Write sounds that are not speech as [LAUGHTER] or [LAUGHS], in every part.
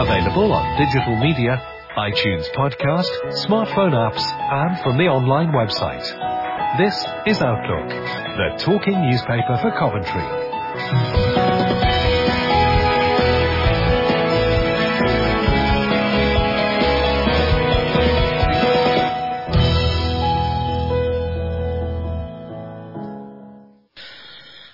Available on digital media, iTunes podcast, smartphone apps, and from the online website. This is Outlook, the talking newspaper for Coventry.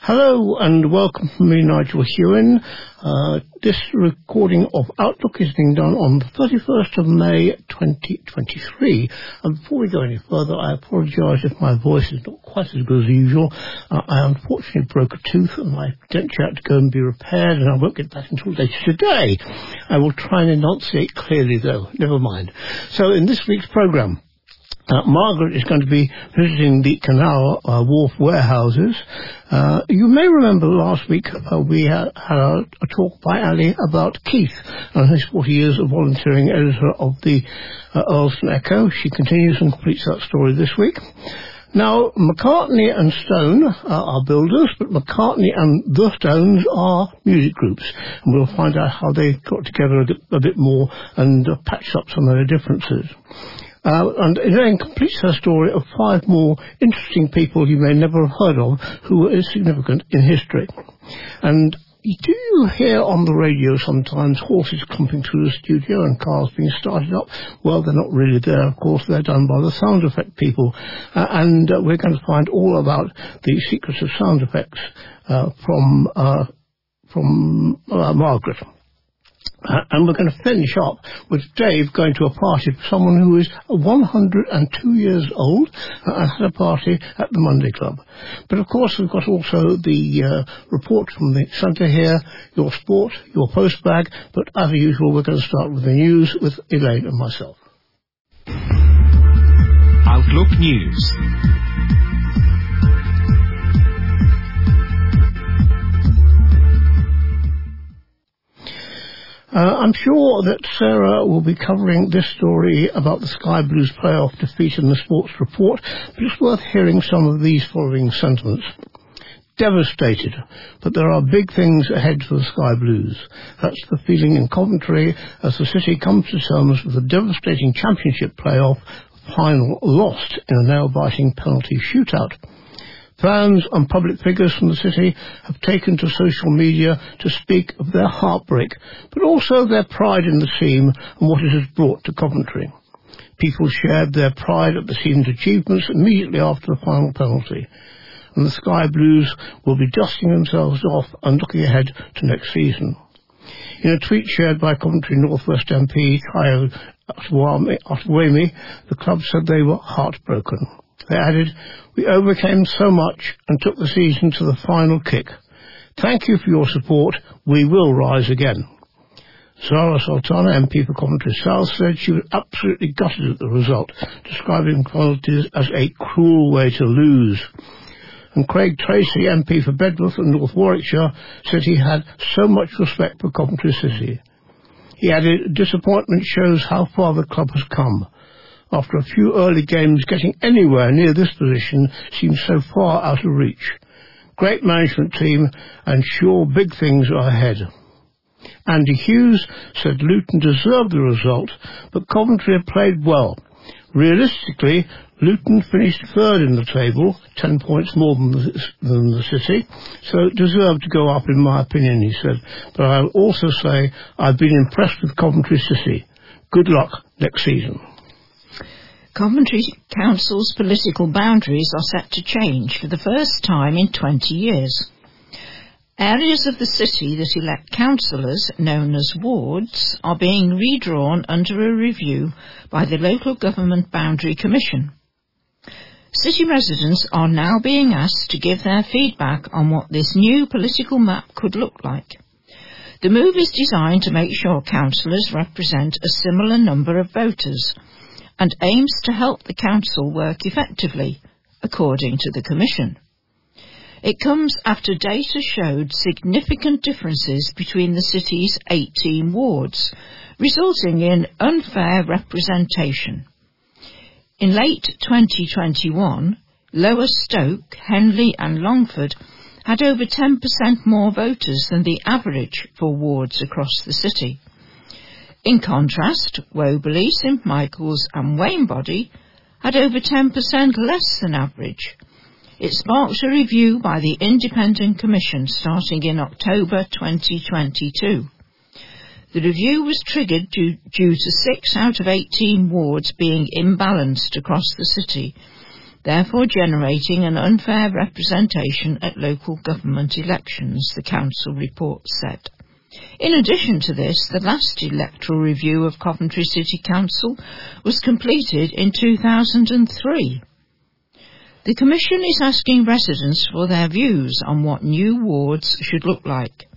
Hello and welcome from me, Nigel Hewin. Uh, this recording of Outlook is being done on the 31st of May 2023. And before we go any further, I apologise if my voice is not quite as good as usual. Uh, I unfortunately broke a tooth and my denture had to go and be repaired and I won't get back until later today. I will try and enunciate clearly though, never mind. So in this week's programme, uh, Margaret is going to be visiting the Canal uh, Wharf warehouses. Uh, you may remember last week uh, we had, a, a, talk by Ali about Keith and his 40 years of volunteering editor of the uh, Earlsdon Echo. She continues and completes that story this week. Now, McCartney and Stone are builders, but McCartney and The Stones are music groups. And we'll find out how they got together a bit, more and uh, patched up some of their differences. Uh, and it then completes her story of five more interesting people you may never have heard of who were significant in history. And do you hear on the radio sometimes horses clumping through the studio and cars being started up? Well, they're not really there, of course. They're done by the sound effect people. Uh, and uh, we're going to find all about the secrets of sound effects uh, from uh, from uh, Margaret. And we're going to finish up with Dave going to a party for someone who is 102 years old and had a party at the Monday Club. But of course, we've got also the uh, report from the centre here, your sport, your post bag. But as usual, we're going to start with the news with Elaine and myself. Outlook News. Uh, I'm sure that Sarah will be covering this story about the Sky Blues playoff defeat in the sports report, but it's worth hearing some of these following sentiments. Devastated, but there are big things ahead for the Sky Blues. That's the feeling in Coventry as the city comes to terms with a devastating championship playoff final lost in a nail-biting penalty shootout. Fans and public figures from the city have taken to social media to speak of their heartbreak, but also their pride in the team and what it has brought to Coventry. People shared their pride at the team's achievements immediately after the final penalty, and the Sky Blues will be dusting themselves off and looking ahead to next season. In a tweet shared by Coventry Northwest MP Taiwo Owatemi, the club said they were heartbroken. They added, We overcame so much and took the season to the final kick. Thank you for your support. We will rise again. Zarah Sultana, MP for Coventry South, said she was absolutely gutted at the result, describing qualities as a cruel way to lose. And Craig Tracey, MP for Bedworth and North Warwickshire, said he had so much respect for Coventry City. He added, disappointment shows how far the club has come after a few early games, getting anywhere near this position seems so far out of reach. Great management team and sure big things are ahead. Andy Hughes said Luton deserved the result, but Coventry have played well. Realistically, Luton finished third in the table, ten points more than the, than the City, so it deserved to go up in my opinion, he said. But I'll also say I've been impressed with Coventry City. Good luck next season. Coventry Council's political boundaries are set to change for the first time in 20 years. Areas of the city that elect councillors, known as wards, are being redrawn under a review by the Local Government Boundary Commission. City residents are now being asked to give their feedback on what this new political map could look like. The move is designed to make sure councillors represent a similar number of voters and aims to help the Council work effectively, according to the Commission. It comes after data showed significant differences between the city's 18 wards, resulting in unfair representation. In late 2021, Lower Stoke, Henley and Longford had over 10% more voters than the average for wards across the city. In contrast, Whoberley, St Michael's and Wainbody had over 10% less than average. It sparked a review by the Independent Commission starting in October 2022. The review was triggered due, due to 6 out of 18 wards being imbalanced across the city, therefore generating an unfair representation at local government elections, the council report said. In addition to this, the last electoral review of Coventry City Council was completed in 2003. The Commission is asking residents for their views on what new wards should look like.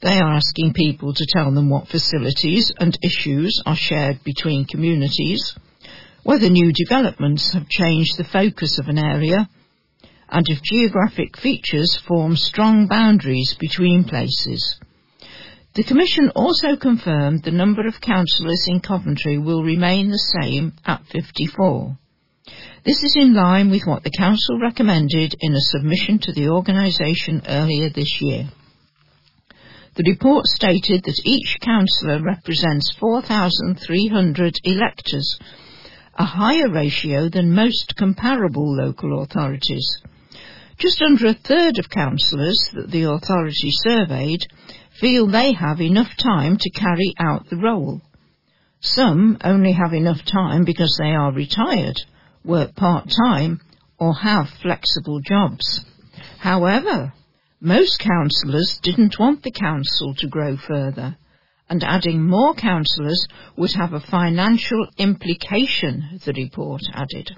They are asking people to tell them what facilities and issues are shared between communities, whether new developments have changed the focus of an area, and if geographic features form strong boundaries between places. The Commission also confirmed the number of councillors in Coventry will remain the same at 54. This is in line with what the Council recommended in a submission to the organisation earlier this year. The report stated that each councillor represents 4,300 electors, a higher ratio than most comparable local authorities. Just under a third of councillors that the authority surveyed feel they have enough time to carry out the role. Some only have enough time because they are retired work part-time or have flexible jobs. However, most councillors didn't want the council to grow further, and adding more councillors would have a financial implication, the report added.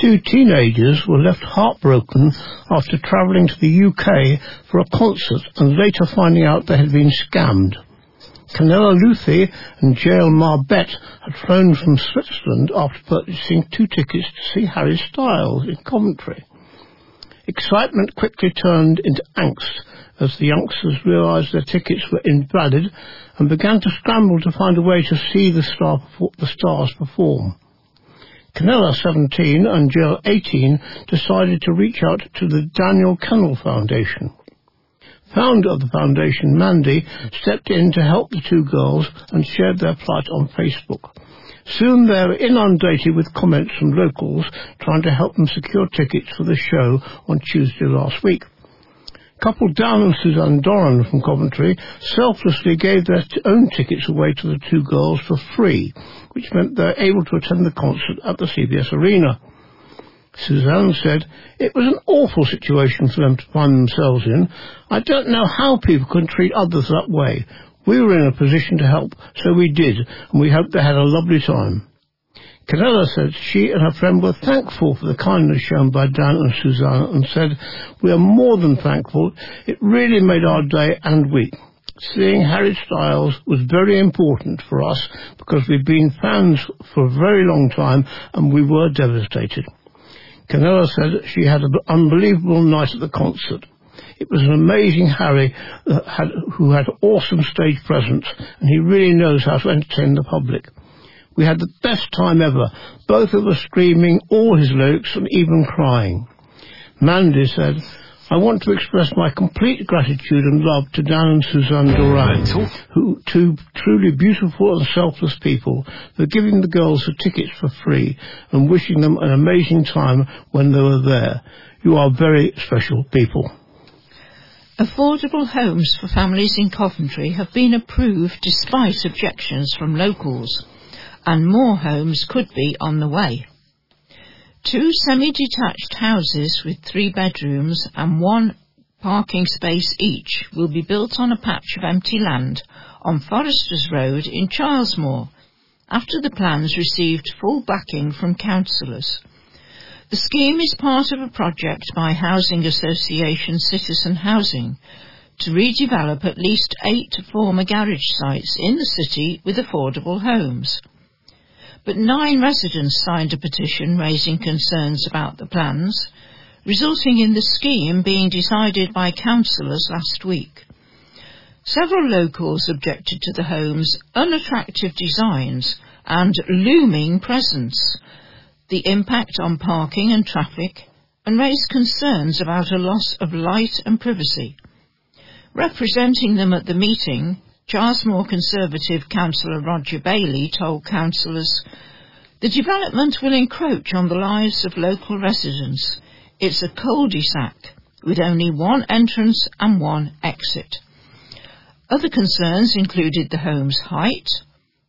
Two teenagers were left heartbroken after travelling to the UK for a concert and later finding out they had been scammed. Canella Luthi and Jael Marbet had flown from Switzerland after purchasing two tickets to see Harry Styles in Coventry. Excitement quickly turned into angst as the youngsters realised their tickets were invalid and began to scramble to find a way to see the, star, the stars perform. Canella, 17, and Jill, 18, decided to reach out to the Daniel Kennel Foundation founder of the foundation, Mandy, stepped in to help the two girls and shared their plight on Facebook. Soon they were inundated with comments from locals trying to help them secure tickets for the show on Tuesday last week. Couple Dan and Suzanne Doran from Coventry selflessly gave their own tickets away to the two girls for free, which meant they were able to attend the concert at the CBS Arena. Suzanne said, It was an awful situation for them to find themselves in. I don't know how people can treat others that way. We were in a position to help, so we did, and we hope they had a lovely time. Canella said she and her friend were thankful for the kindness shown by Dan and Suzanne and said, We are more than thankful. It really made our day and week. Seeing Harry Styles was very important for us because we've been fans for a very long time and we were devastated. Canella said she had an unbelievable night at the concert. It was an amazing Harry uh, had, who had awesome stage presence, and he really knows how to entertain the public. We had the best time ever, both of us screaming all his lyrics and even crying. Mandy said, I want to express my complete gratitude and love to Dan and Suzanne Doran, who, two truly beautiful and selfless people, for giving the girls the tickets for free and wishing them an amazing time when they were there. You are very special people. Affordable homes for families in Coventry have been approved despite objections from locals, and more homes could be on the way. Two semi-detached houses with three bedrooms and one parking space each will be built on a patch of empty land on Foresters Road in Cheylesmore after the plans received full backing from councillors. The scheme is part of a project by Housing Association Citizen Housing to redevelop at least eight former garage sites in the city with affordable homes but nine residents signed a petition raising concerns about the plans, resulting in the scheme being decided by councillors last week. Several locals objected to the home's unattractive designs and looming presence. the impact on parking and traffic, and raised concerns about a loss of light and privacy. Representing them at the meeting, Cheylesmore Conservative councillor Roger Bailey told councillors, the development will encroach on the lives of local residents. It's a cul-de-sac with only one entrance and one exit. Other concerns included the home's height,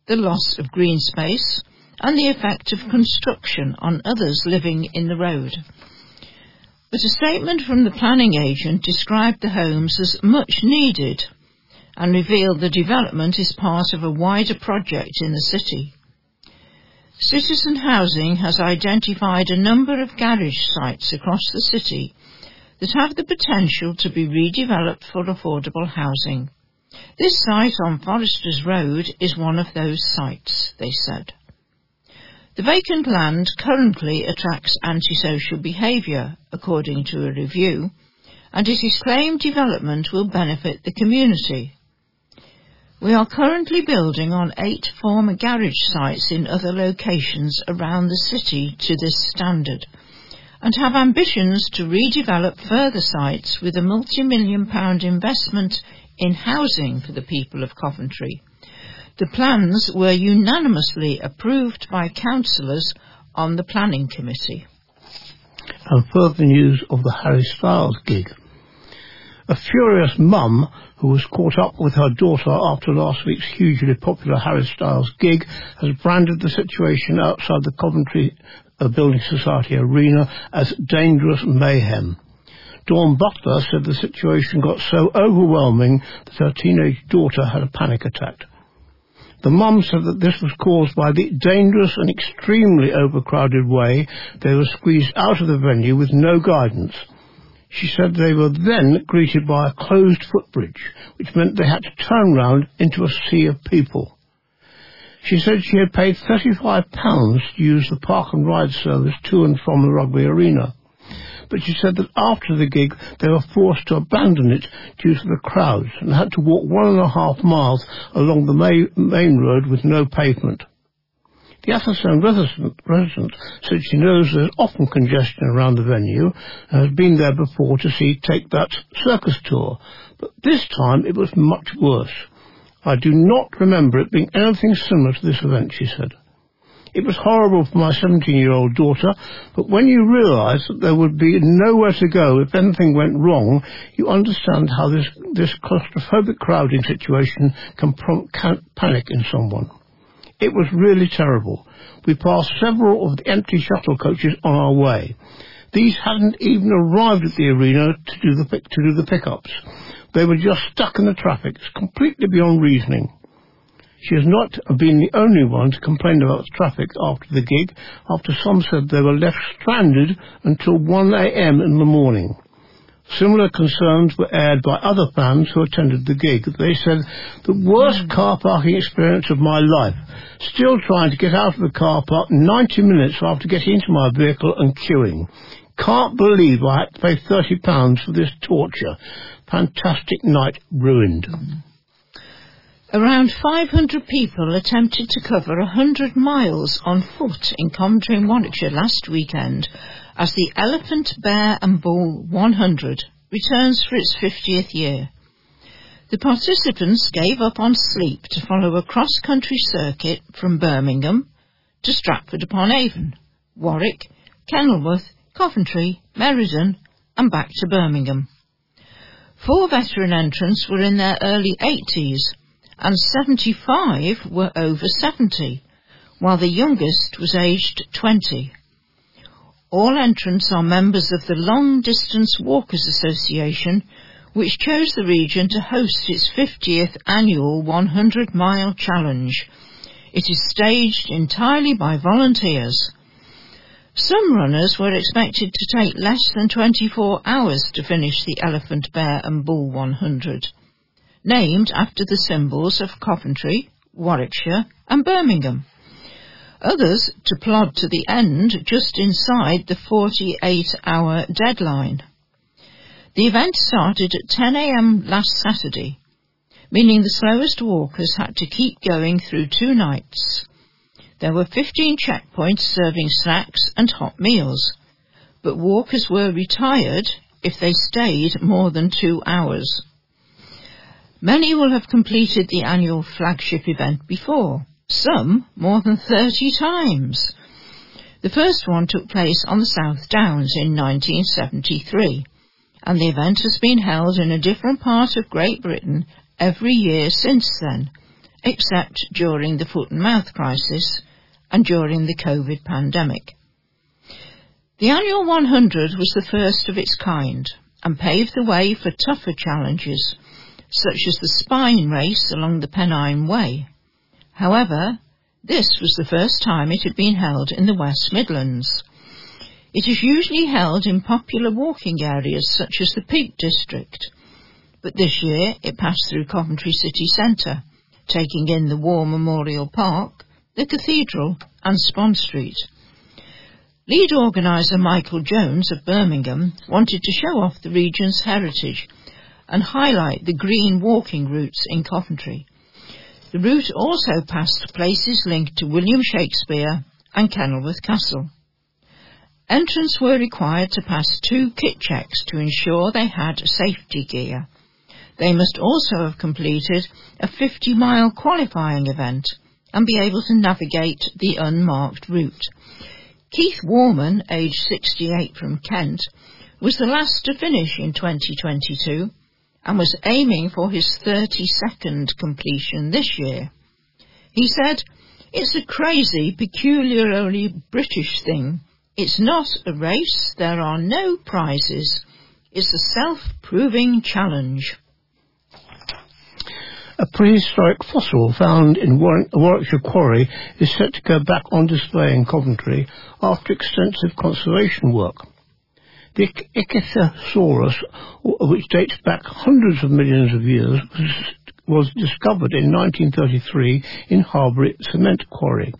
the loss of green space, and the effect of construction on others living in the road. But a statement from the planning agent described the homes as much needed and revealed the development is part of a wider project in the city. Citizen Housing has identified a number of garage sites across the city that have the potential to be redeveloped for affordable housing. This site on Foresters Road is one of those sites, they said. The vacant land currently attracts antisocial behaviour, according to a review, and it is claimed development will benefit the community. We are currently building on eight former garage sites in other locations around the city to this standard and have ambitions to redevelop further sites with a multi-million pound investment in housing for the people of Coventry. The plans were unanimously approved by councillors on the planning committee. And further news of the Harry Styles gig. A furious mum who was caught up with her daughter after last week's hugely popular Harry Styles gig has branded the situation outside the Coventry uh, Building Society arena as dangerous mayhem. Dawn Butler said the situation got so overwhelming that her teenage daughter had a panic attack. The mum said that this was caused by the dangerous and extremely overcrowded way they were squeezed out of the venue with no guidance. She said they were then greeted by a closed footbridge, which meant they had to turn round into a sea of people. She said she had paid £35 to use the park and ride service to and from the rugby arena. But she said that after the gig they were forced to abandon it due to the crowds and had to walk one and a half miles along the main road with no pavement. The Atherstone resident, resident said she knows there's often congestion around the venue and has been there before to see Take That circus tour, but this time it was much worse. I do not remember it being anything similar to this event, she said. It was horrible for my 17-year-old daughter, but when you realise that there would be nowhere to go if anything went wrong, you understand how this, this claustrophobic crowding situation can prompt panic in someone. It was really terrible. We passed several of the empty shuttle coaches on our way. These hadn't even arrived at the arena to do the, to do the pickups. They were just stuck in the traffic. It's completely beyond reasoning. She has not been the only one to complain about traffic after the gig, after some said they were left stranded until 1am in the morning. Similar concerns were aired by other fans who attended the gig. They said, the worst hmm. car parking experience of my life. Still trying to get out of the car park 90 minutes after getting into my vehicle and queuing. Can't believe I had to pay £30 for this torture. Fantastic night ruined. Around 500 people attempted to cover 100 miles on foot in Coventry and Warwickshire last weekend as the Elephant, Bear and Bull 100 returns for its 50th year. The participants gave up on sleep to follow a cross-country circuit from Birmingham to Stratford upon Avon, Warwick, Kenilworth, Coventry, Meriden and back to Birmingham. Four veteran entrants were in their early 80s and 75 were over 70, while the youngest was aged 20. All entrants are members of the Long Distance Walkers Association, which chose the region to host its 50th annual 100 mile challenge. It is staged entirely by volunteers. Some runners were expected to take less than 24 hours to finish the Elephant, Bear and Bull 100, named after the symbols of Coventry, Warwickshire and Birmingham others to plod to the end just inside the 48 hour deadline. The event started at 10am last Saturday, meaning the slowest walkers had to keep going through two nights. There were 15 checkpoints serving snacks and hot meals, but walkers were retired if they stayed more than two hours. Many will have completed the annual flagship event before, some more than 30 times. The first one took place on the South Downs in 1973, and the event has been held in a different part of Great Britain every year since then, except during the foot and mouth crisis and during the COVID pandemic. The annual 100 was the first of its kind and paved the way for tougher challenges, such as the Spine Race along the Pennine Way. However, this was the first time it had been held in the West Midlands. It is usually held in popular walking areas such as the Peak District, but this year it passed through Coventry City Centre, taking in the War Memorial Park, the Cathedral and Spon Street. Lead organiser Michael Jones of Birmingham wanted to show off the region's heritage and highlight the green walking routes in Coventry. The route also passed places linked to William Shakespeare and Kenilworth Castle. Entrants were required to pass two kit checks to ensure they had safety gear. They must also have completed a 50 mile qualifying event and be able to navigate the unmarked route. Keith Warman, aged 68 from Kent, was the last to finish in 2022 and was aiming for his 32nd completion this year. He said, It's a crazy, peculiarly British thing. It's not a race. There are no prizes. It's a self-proving challenge. A prehistoric fossil found in Warwickshire Quarry is set to go back on display in Coventry after extensive conservation work. The Ichthyosaurus, which dates back hundreds of millions of years, was discovered in 1933 in Harbury Cement Quarry.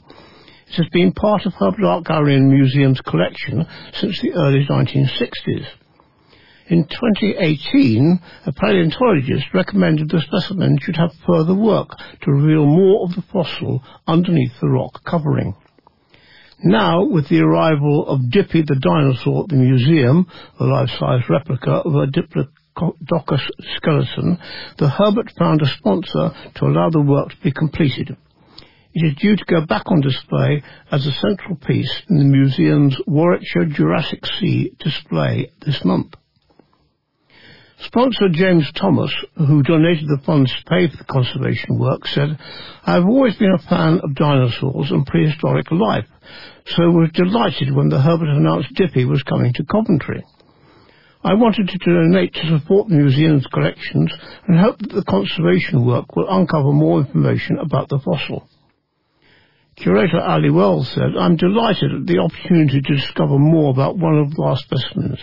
It has been part of Herbert and Museum's collection since the early 1960s. In 2018, a paleontologist recommended the specimen should have further work to reveal more of the fossil underneath the rock covering. Now, with the arrival of Dippy the dinosaur at the museum, a life-size replica of a Diplodocus skeleton, the Herbert found a sponsor to allow the work to be completed. It is due to go back on display as a central piece in the museum's Warwickshire Jurassic Sea display this month. Sponsor James Thomas, who donated the funds to pay for the conservation work, said, I have always been a fan of dinosaurs and prehistoric life, so was delighted when the Herbert announced Dippy was coming to Coventry. I wanted to donate to support the museum's collections and hope that the conservation work will uncover more information about the fossil. Curator Ali Wells said, I'm delighted at the opportunity to discover more about one of our specimens.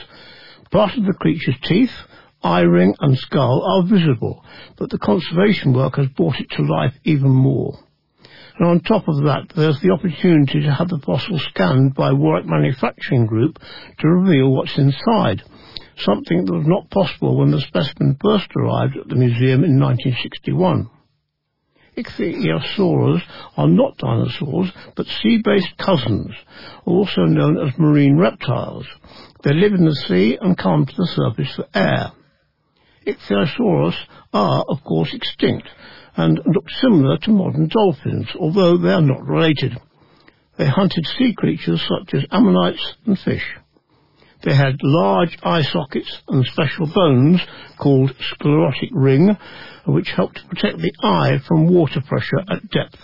Part of the creature's teeth, eye ring and skull are visible, but the conservation work has brought it to life even more. And on top of that, there's the opportunity to have the fossil scanned by Warwick Manufacturing Group to reveal what's inside, something that was not possible when the specimen first arrived at the museum in 1961. Ichthyosaurs are not dinosaurs, but sea-based cousins, also known as marine reptiles. They live in the sea and come to the surface for air. Ichthyosaurus are, of course, extinct and look similar to modern dolphins, although they are not related. They hunted sea creatures such as ammonites and fish. They had large eye sockets and special bones called sclerotic ring, which helped to protect the eye from water pressure at depth.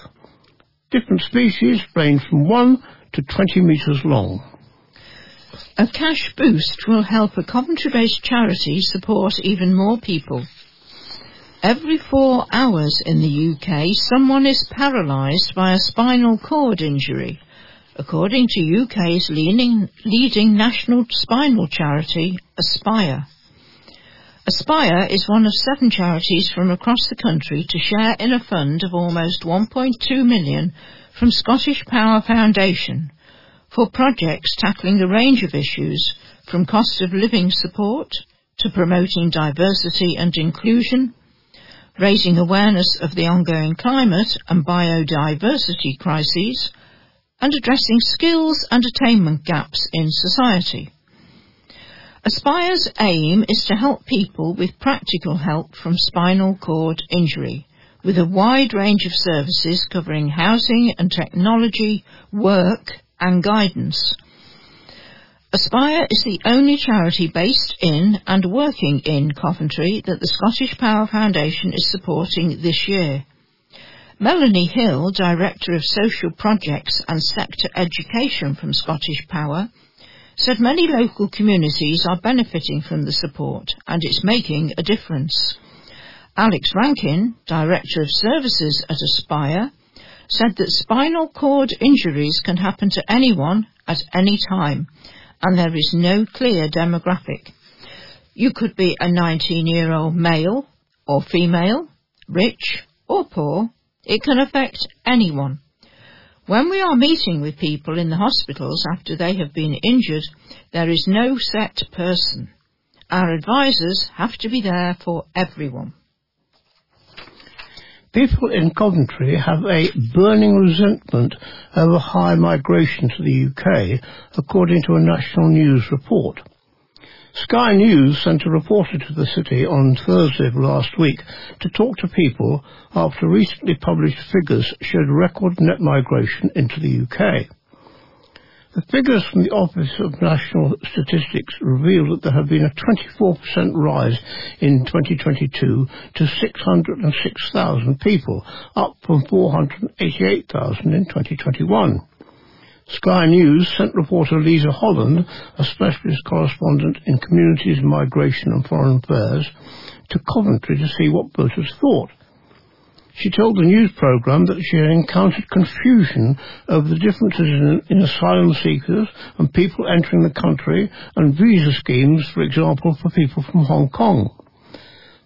Different species range from 1 to 20 metres long. A cash boost will help a Coventry-based charity support even more people. Every four hours in the UK, someone is paralysed by a spinal cord injury, according to UK's leading, leading national spinal charity, Aspire. Aspire is one of seven charities from across the country to share in a fund of almost 1.2 million from Scottish Power Foundation for projects tackling a range of issues from cost of living support to promoting diversity and inclusion, raising awareness of the ongoing climate and biodiversity crises, and addressing skills and attainment gaps in society. Aspire's aim is to help people with practical help from spinal cord injury, with a wide range of services covering housing and technology, work and guidance. Aspire is the only charity based in and working in Coventry that the Scottish Power Foundation is supporting this year. Melanie Hill, Director of Social Projects and Sector Education from Scottish Power, said many local communities are benefiting from the support and it's making a difference. Alex Rankin, Director of Services at Aspire, said that spinal cord injuries can happen to anyone at any time and there is no clear demographic. You could be a 19 year old male or female, rich or poor. It can affect anyone. When we are meeting with people in the hospitals after they have been injured, there is no set person. Our advisors have to be there for everyone. People in Coventry have a burning resentment over high migration to the UK, according to a national news report. Sky News sent a reporter to the city on Thursday of last week to talk to people after recently published figures showed record net migration into the UK. The figures from the Office of National Statistics reveal that there have been a 24% rise in 2022 to 606,000 people, up from 488,000 in 2021. Sky News sent reporter Lisa Holland, a specialist correspondent in communities, migration and foreign affairs, to Coventry to see what voters thought. She told the news programme that she had encountered confusion over the differences in, in, asylum seekers and people entering the country and visa schemes, for example, for people from Hong Kong.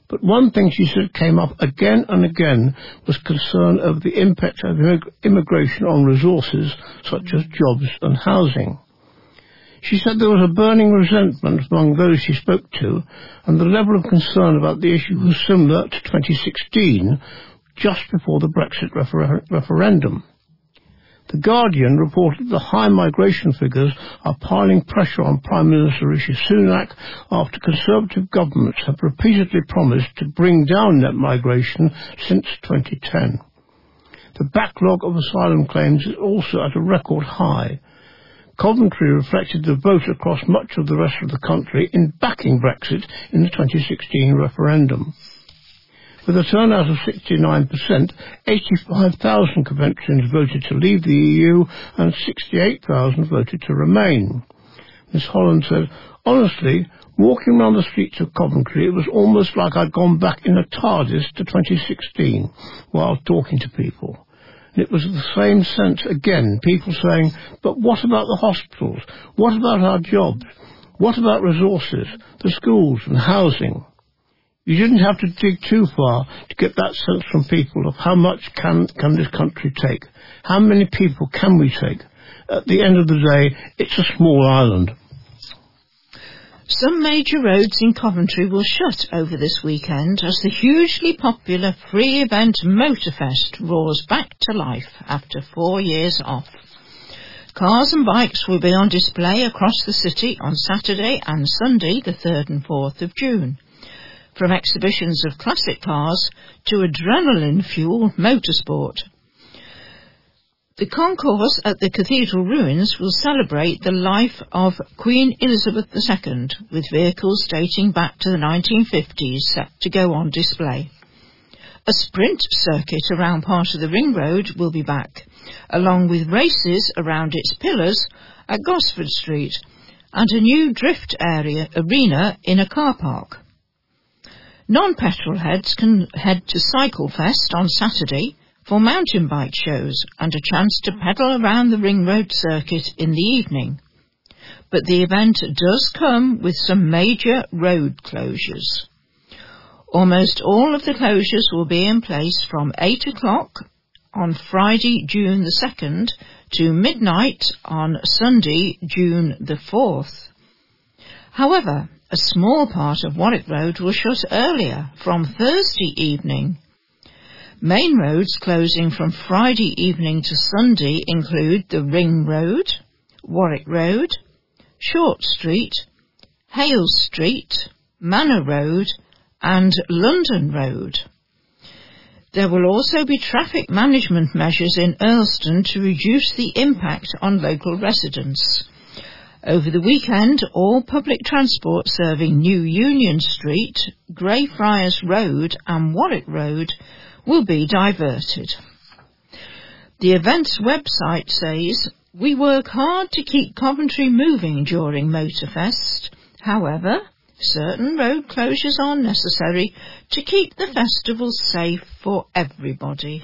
But one thing she said came up again and again was concern over the impact of immigration on resources such as jobs and housing. She said there was a burning resentment among those she spoke to, and the level of concern about the issue was similar to 2016, just before the Brexit refer- referendum. The Guardian reported the high migration figures are piling pressure on Prime Minister Rishi Sunak after Conservative governments have repeatedly promised to bring down net migration since 2010. The backlog of asylum claims is also at a record high. Coventry reflected the vote across much of the rest of the country in backing Brexit in the 2016 referendum. With a turnout of 69%, 85,000 Coventrians voted to leave the EU and 68,000 voted to remain. Miss Holland said, honestly, walking around the streets of Coventry, it was almost like I'd gone back in a TARDIS to 2016 while talking to people. And it was the same sense again, people saying, but what about the hospitals? What about our jobs? What about resources, the schools and housing? You didn't have to dig too far to get that sense from people of how much can, can this country take? How many people can we take? At the end of the day, it's a small island. Some major roads in Coventry will shut over this weekend as the hugely popular free event Motorfest roars back to life after four years off. Cars and bikes will be on display across the city on Saturday and Sunday, the 3rd and 4th of June from exhibitions of classic cars to adrenaline-fueled motorsport. The concourse at the cathedral ruins will celebrate the life of Queen Elizabeth II with vehicles dating back to the 1950s set to go on display. A sprint circuit around part of the ring road will be back, along with races around its pillars at Gosford Street and a new drift area arena in a car park. Non-petrol heads can head to Cyclefest on Saturday for mountain bike shows and a chance to pedal around the ring road circuit in the evening. But the event does come with some major road closures. Almost all of the closures will be in place from 8 o'clock on Friday, June the 2nd to midnight on Sunday, June the 4th. However, a small part of Warwick Road was shut earlier, from Thursday evening. Main roads closing from Friday evening to Sunday include the Ring Road, Warwick Road, Short Street, Hale Street, Manor Road and London Road. There will also be traffic management measures in Earlsdon to reduce the impact on local residents. Over the weekend, all public transport serving New Union Street, Greyfriars Road and Warwick Road will be diverted. The event's website says, We work hard to keep Coventry moving during Motorfest. However, certain road closures are necessary to keep the festival safe for everybody.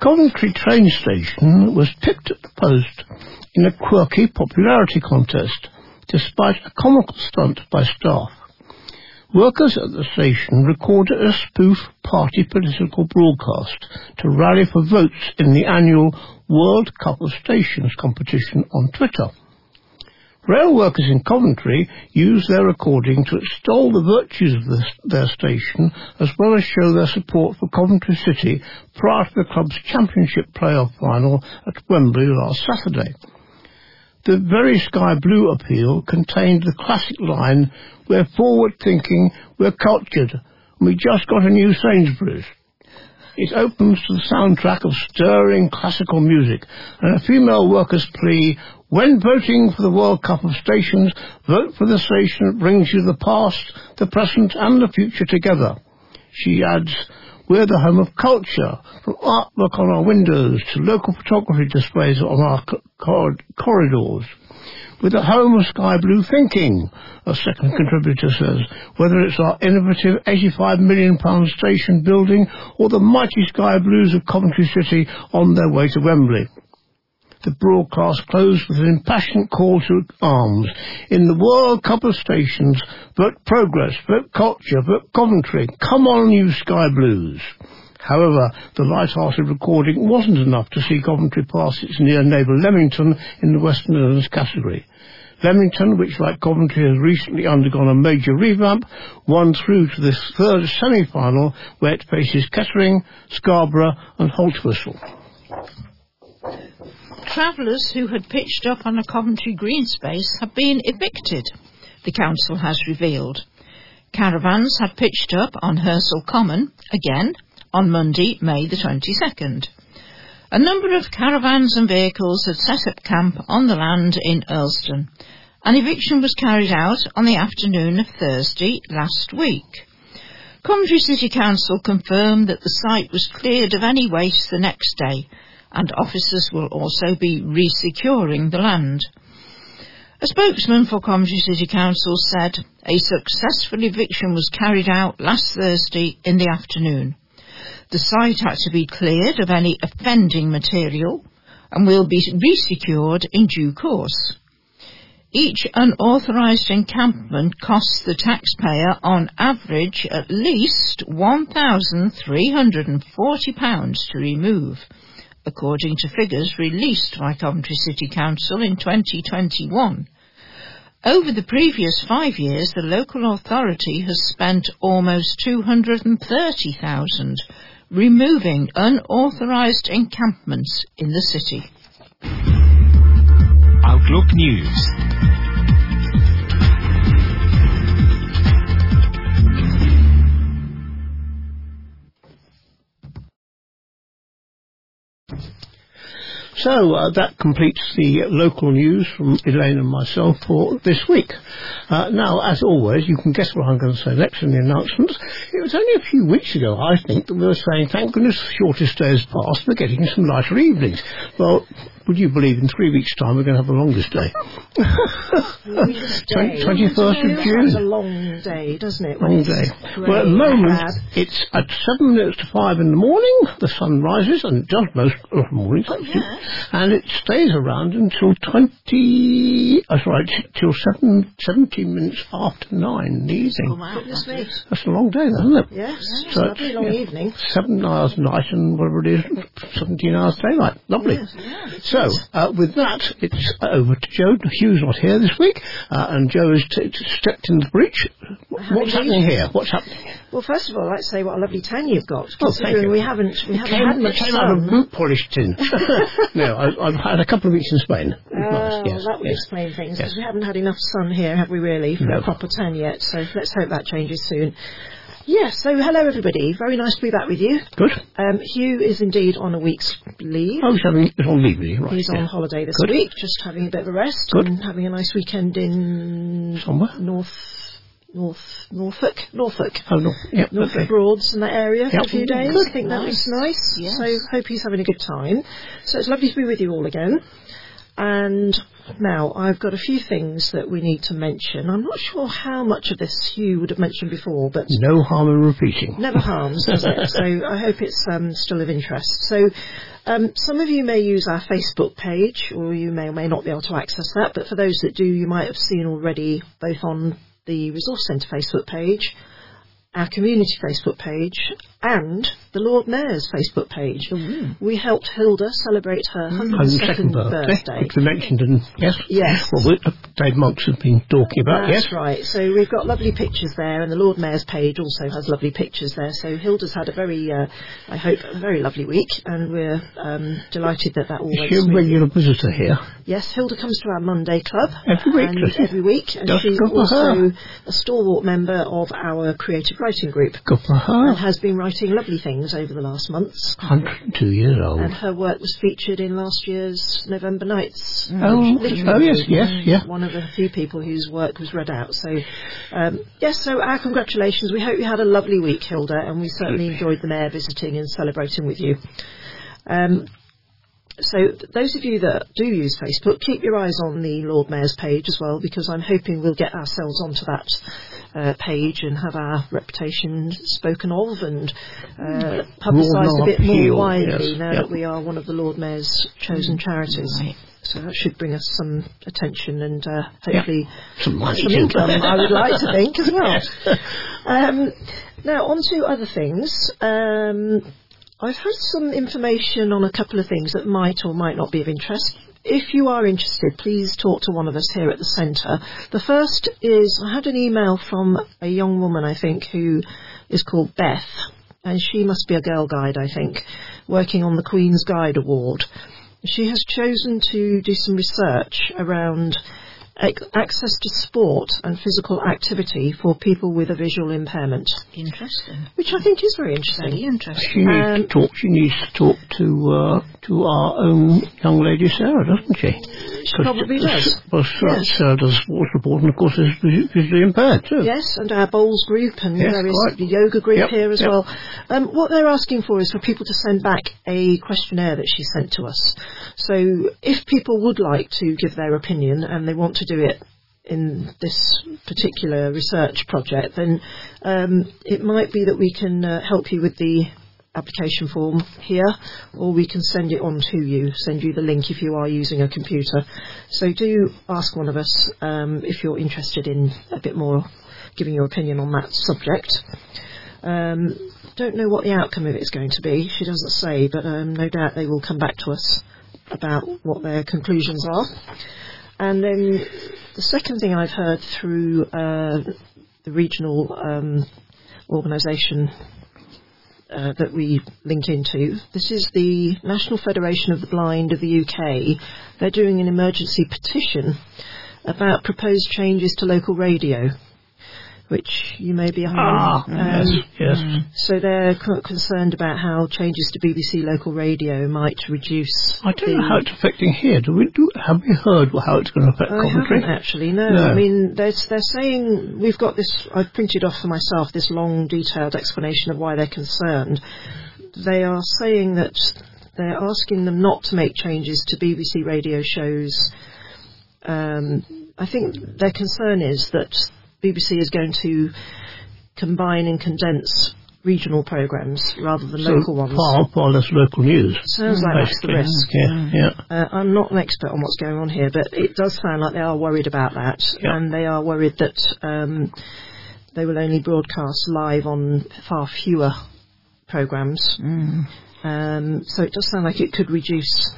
Coventry train station was picked at the post in a quirky popularity contest, despite a comical stunt by staff. Workers at the station recorded a spoof party political broadcast to rally for votes in the annual World Cup of Stations competition on Twitter. Rail workers in Coventry used their recording to extol the virtues of their station as well as show their support for Coventry City prior to the club's championship playoff final at Wembley last Saturday. The very sky blue appeal contained the classic line, we're forward thinking, we're cultured, and we just got a new Sainsbury's. It opens to the soundtrack of stirring classical music and a female worker's plea, when voting for the World Cup of Stations, vote for the station that brings you the past, the present and the future together. She adds, we're the home of culture, from artwork on our windows to local photography displays on our cor- corridors. We're the home of sky blue thinking, a second contributor says, whether it's our innovative £85 million station building or the mighty sky blues of Coventry City on their way to Wembley. The broadcast closed with an impassioned call to arms. In the World Cup of Stations, vote progress, vote culture, vote Coventry. Come on, you Sky Blues. However, the light-hearted recording wasn't enough to see Coventry pass its near neighbour Leamington in the West Midlands category. Leamington, which like Coventry has recently undergone a major revamp, won through to this third semi-final where it faces Kettering, Scarborough and Haltwhistle. Travellers who had pitched up on a Coventry green space have been evicted, the council has revealed. Caravans had pitched up on Hearsall Common, again, on Monday, May the 22nd. A number of caravans and vehicles had set up camp on the land in Earlsdon. An eviction was carried out on the afternoon of Thursday last week. Coventry City Council confirmed that the site was cleared of any waste the next day and officers will also be resecuring the land. A spokesman for Coventry City Council said a successful eviction was carried out last Thursday in the afternoon. The site had to be cleared of any offending material and will be resecured in due course. Each unauthorised encampment costs the taxpayer on average at least £1,340 to remove according to figures released by Coventry City Council in 2021. Over the previous five years, the local authority has spent almost 230,000 removing unauthorised encampments in the city. Outlook News. So uh, that completes the local news from Elaine and myself for this week. Uh, now, as always, you can guess what I'm going to say next in the announcements. It was only a few weeks ago, I think, that we were saying, thank goodness the shortest day has passed, we're getting some lighter evenings. Well, would you believe in three weeks' time we're going to have the longest day? 21st [LAUGHS] of June. It's a long day, doesn't it? Long day. Well, at the moment, it's at seven minutes to five in the morning, the sun rises, and it does most of the mornings, actually, yeah. And it stays around until 20, that's right, till seven, 17 minutes after nine in the evening. Oh, wow. That's a long day, isn't it? Yes, it's So a lovely long yeah, evening. Seven hours night and whatever it is, 17 hours daylight. Lovely. Yes. So, uh, with that, it's over to Joe. Hugh's not here this week, uh, and Joe has t- t- stepped in the breach. What's happening here? What's happening? Well, first of all, I'd say what a lovely tan you've got. Oh, thank considering you. we haven't we haven't Came, had much came out of boot polished tin. [LAUGHS] no, I, I've had a couple of weeks in Spain. Oh, nice, yes, that would yes. explain things Yes. we haven't had enough sun here, have we? Really, for No. a proper tan yet. So let's hope that changes soon. Yes. So hello everybody. Very nice to be back with you. Good. Um, Hugh is indeed on a week's leave. I was having on leave, really, right? He's yeah. on holiday this Good. week, just having a bit of a rest Good. and having a nice weekend in Somewhere? North North Norfolk Norfolk. Oh, no. Yep, North okay. Broads in that area for a few days. Good. I think that was nice. Yes. So hope he's having a good time. So it's lovely to be with you all again. And now I've got a few things that we need to mention. I'm not sure how much of this Hugh would have mentioned before, but No harm in repeating. never harms, does it? [LAUGHS] So I hope it's um, still of interest. So um, some of you may use our Facebook page, or you may or may not be able to access that. But for those that do, you might have seen already both on the Resource Centre Facebook page, our community Facebook page, and the Lord Mayor's Facebook page. We helped Hilda celebrate her 102nd 102nd birthday, birthday. which we mentioned in, yes? Yes. Well, we, uh, Dave Monks has been talking about, That's yes? right. So we've got lovely pictures there, and the Lord Mayor's page also has lovely pictures there. So Hilda's had a very, uh, I hope, a very lovely week, and we're um, delighted that that all Is she a regular visitor here? Yes, Hilda comes to our Monday club Every week, and every week, and Just she's also a stalwart member of our creative writing group, Good for her. and has been writing lovely things over the last months. 102 years old. And her work was featured in last year's November Nights. Oh, oh, yes, yes, yeah. One of the few people whose work was read out. So, um, yes, so our congratulations. We hope you had a lovely week, Hilda, and we certainly enjoyed the Mayor visiting and celebrating with you. Um, so those of you that do use Facebook, keep your eyes on the Lord Mayor's page as well, because I'm hoping we'll get ourselves onto that uh, page and have our reputation spoken of and uh, publicised a bit more widely yes, now yep. that we are one of the Lord Mayor's chosen charities. Right. So that should bring us some attention and uh, hopefully Some money. some income, I would like to think, as well. Yes. [LAUGHS] Um, now, on to other things. Um, I've had some information on a couple of things that might or might not be of interest. If you are interested, please talk to one of us here at the centre. The first is I had an email from a young woman, I think, who is called Beth, and she must be a girl guide, I think, working on the Queen's Guide Award. She has chosen to do some research around access to sport and physical activity for people with a visual impairment, Interesting. which I think is very interesting. Very interesting. She needs Um, to talk. She needs to talk to uh, to our own young lady Sarah, doesn't she? She probably does. Well, Sarah, Yes. Sarah does sports report, and of course is visually impaired too. Yes, and our bowls group and Yes, various quite. the yoga group Yep, here as yep. well. Um, what they're asking for is for people to send back a questionnaire that she sent to us. So if people would like to give their opinion and they want to do it in this particular research project, then um, it might be that we can uh, help you with the application form here, or we can send it on to you, send you the link if you are using a computer. So do ask one of us um, if you're interested in a bit more giving your opinion on that subject. Um, don't know what the outcome of it is going to be. She doesn't say, but um, no doubt they will come back to us about what their conclusions are. And then the second thing I've heard through uh, the regional um, organisation uh, that we link into. This is the National Federation of the Blind of the UK. They're doing an emergency petition about proposed changes to local radio, which you may be aware Ah, of. Um, yes, yes. So they're concerned about how changes to BBC local radio might reduce. I don't know how it's affecting here. Do we do? Have we heard how it's going to affect I Coventry? haven't actually. No. No. I mean, they're, they're saying we've got this. I've printed off for myself this long, detailed explanation of why they're concerned. They are saying that they're asking them not to make changes to BBC radio shows. Um, I think their concern is that BBC is going to combine and condense regional programs rather than So local ones. Far, far less local news. Sounds like that's the risk. Yeah, yeah. Uh, I'm not an expert on what's going on here, but it does sound like they are worried about that, Yeah. and they are worried that um, they will only broadcast live on far fewer programs. Um, so it does sound like it could reduce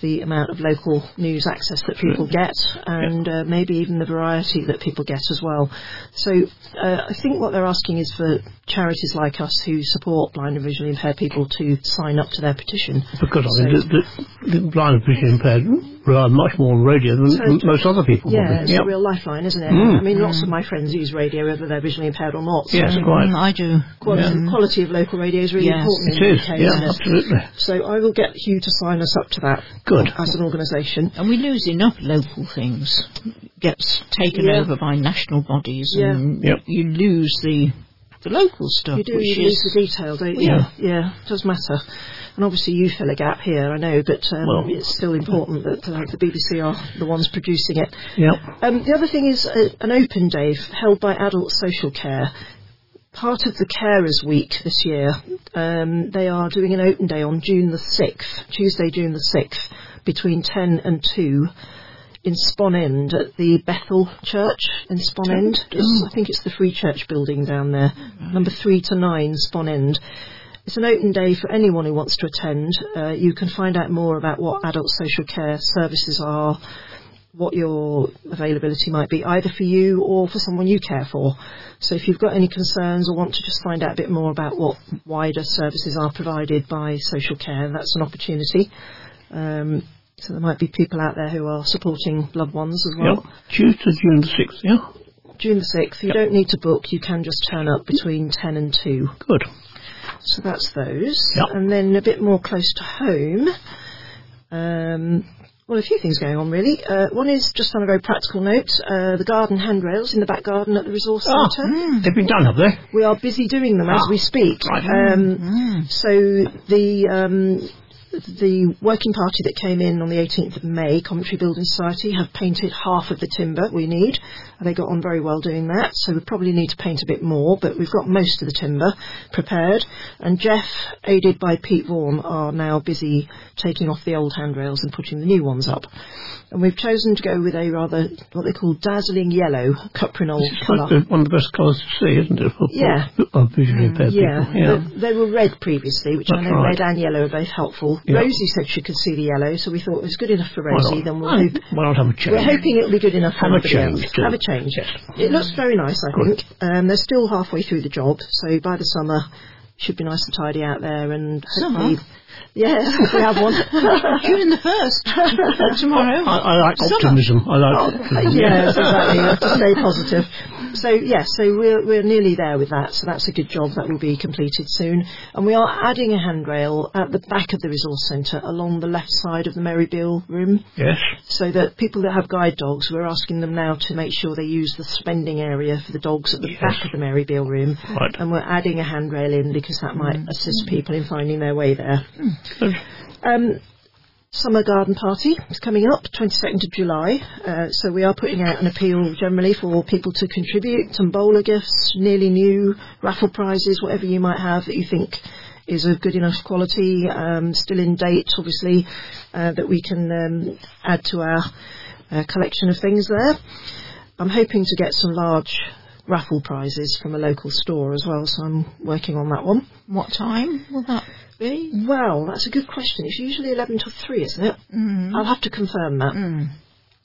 the amount of local news access that people get and uh, maybe even the variety that people get as well. So uh, I think what they're asking is for charities like us who support blind and visually impaired people to sign up to their petition. Because I mean, the, the, the blind and visually impaired rely much more on radio than So- most other people. Yeah, probably. it's Yep. a real lifeline, isn't it? Mm. I mean, lots of my friends use radio, whether they're visually impaired or not. So Yes, I quite. Mm, I do. Quality, Yeah. quality of local radio is really Yes. important It in is. UK, Yeah, isn't it? absolutely. So I will get Hugh to sign us up to that Good. as an organisation. And we lose enough local things. Gets taken Yeah. over by national bodies Yeah. and Yep. you lose the the local stuff, You do, which you is lose the detail, don't you? Yeah. Yeah, it does matter. And obviously you fill a gap here, I know, but um, Well- it's still important that uh, the BBC are the ones producing it. Yep. Um, the other thing is uh, an open day held by Adult Social Care. Part of the Carers Week this year, um, they are doing an open day on June the 6th, Tuesday, June the 6th, between 10 and 2 in Spon End at the Bethel Church in Spon End. I think it's the Free Church building down there, number 3 to 9 Spon End. It's an open day for anyone who wants to attend. Uh, you can find out more about what adult social care services are, what your availability might be, either for you or for someone you care for. So if you've got any concerns or want to just find out a bit more about what wider services are provided by social care, that's an opportunity. Um, so there might be people out there who are supporting loved ones as well. Yep. Tuesday, June the 6th, yeah? June the 6th, you don't need to book, you can just turn up between 10 and 2. Good. So that's those. Yep. And then a bit more close to home. Um, well, a few things going on really. Uh, one is just on a very practical note, uh, the garden handrails in the back garden at the resource Ah, centre. they've been done, have they? We are busy doing them as Ah, we speak. right. Um, So the um, the working party that came in on the 18th of May, Coventry Building Society, have painted half of the timber we need. They got on very well doing that, so we probably need to paint a bit more, but we've got most of the timber prepared. And Jeff, aided by Pete Vaughan, are now busy taking off the old handrails and putting the new ones up. And we've chosen to go with a rather, what they call dazzling yellow, cuprinol It's colour. like the, one of the best colours to see, isn't it? For, Yeah. For, for visually impaired Yeah, people. Yeah. They, they were red previously, which I That's know right. red and yellow are both helpful. Yeah. Rosie said she could see the yellow, so we thought it was good enough for Why Rosie. not? Then we'll Oh, hope. Why not have a change? We're hoping it'll be good enough for Have a everybody change, else. too. Have a change. Yes. It looks very nice, I Good. think. Um, they're still halfway through the job, so by the summer should be nice and tidy out there, and Summer? yes, we have one. [LAUGHS] June the first [LAUGHS] tomorrow. I, I like Summer. optimism. I like oh, optimism. yes, exactly. You have to stay positive. So yes, so we're we're nearly there with that. So that's a good job. That will be completed soon. And we are adding a handrail at the back of the resource centre along the left side of the Mary Beale room, Yes. so that people that have guide dogs, we're asking them now to make sure they use the spending area for the dogs at the Yes. back of the Mary Beale room. Right. And we're adding a handrail in because that might assist people in finding their way there. Good. Um, Summer Garden Party is coming up, 22nd of July. Uh, so we are putting out an appeal generally for people to contribute tombola gifts, nearly new raffle prizes, whatever you might have that you think is of good enough quality, um, still in date, obviously, uh, that we can um, add to our uh, collection of things there. I'm hoping to get some large raffle prizes from a local store as well, so I'm working on that one. What time will that be? Well, that's a good question. It's usually 11 till 3, isn't it? Mm. I'll have to confirm that. Mm.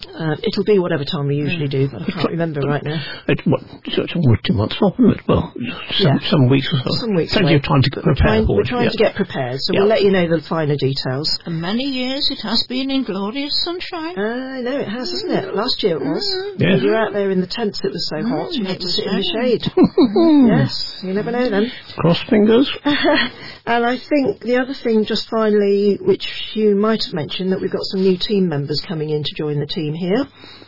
Uh, it'll be whatever time we usually do, but I can't remember right now. It's what, it's it's almost two months off, isn't it? Well, some, Yeah. some weeks or so. Some weeks Plenty of time to But we're trying, we're trying yeah. to get prepared, so Yeah. we'll let you know the finer details. For many years it has been in glorious sunshine. I know it has, hasn't it? Last year it was. Mm. Yes. You were out there in the tents, it was so hot, you Mm, had to sit in the shade. [LAUGHS] yes, you never know then. Cross fingers. [LAUGHS] and I think the other thing, just finally, which you might have mentioned, that we've got some new team members coming in to join the team here.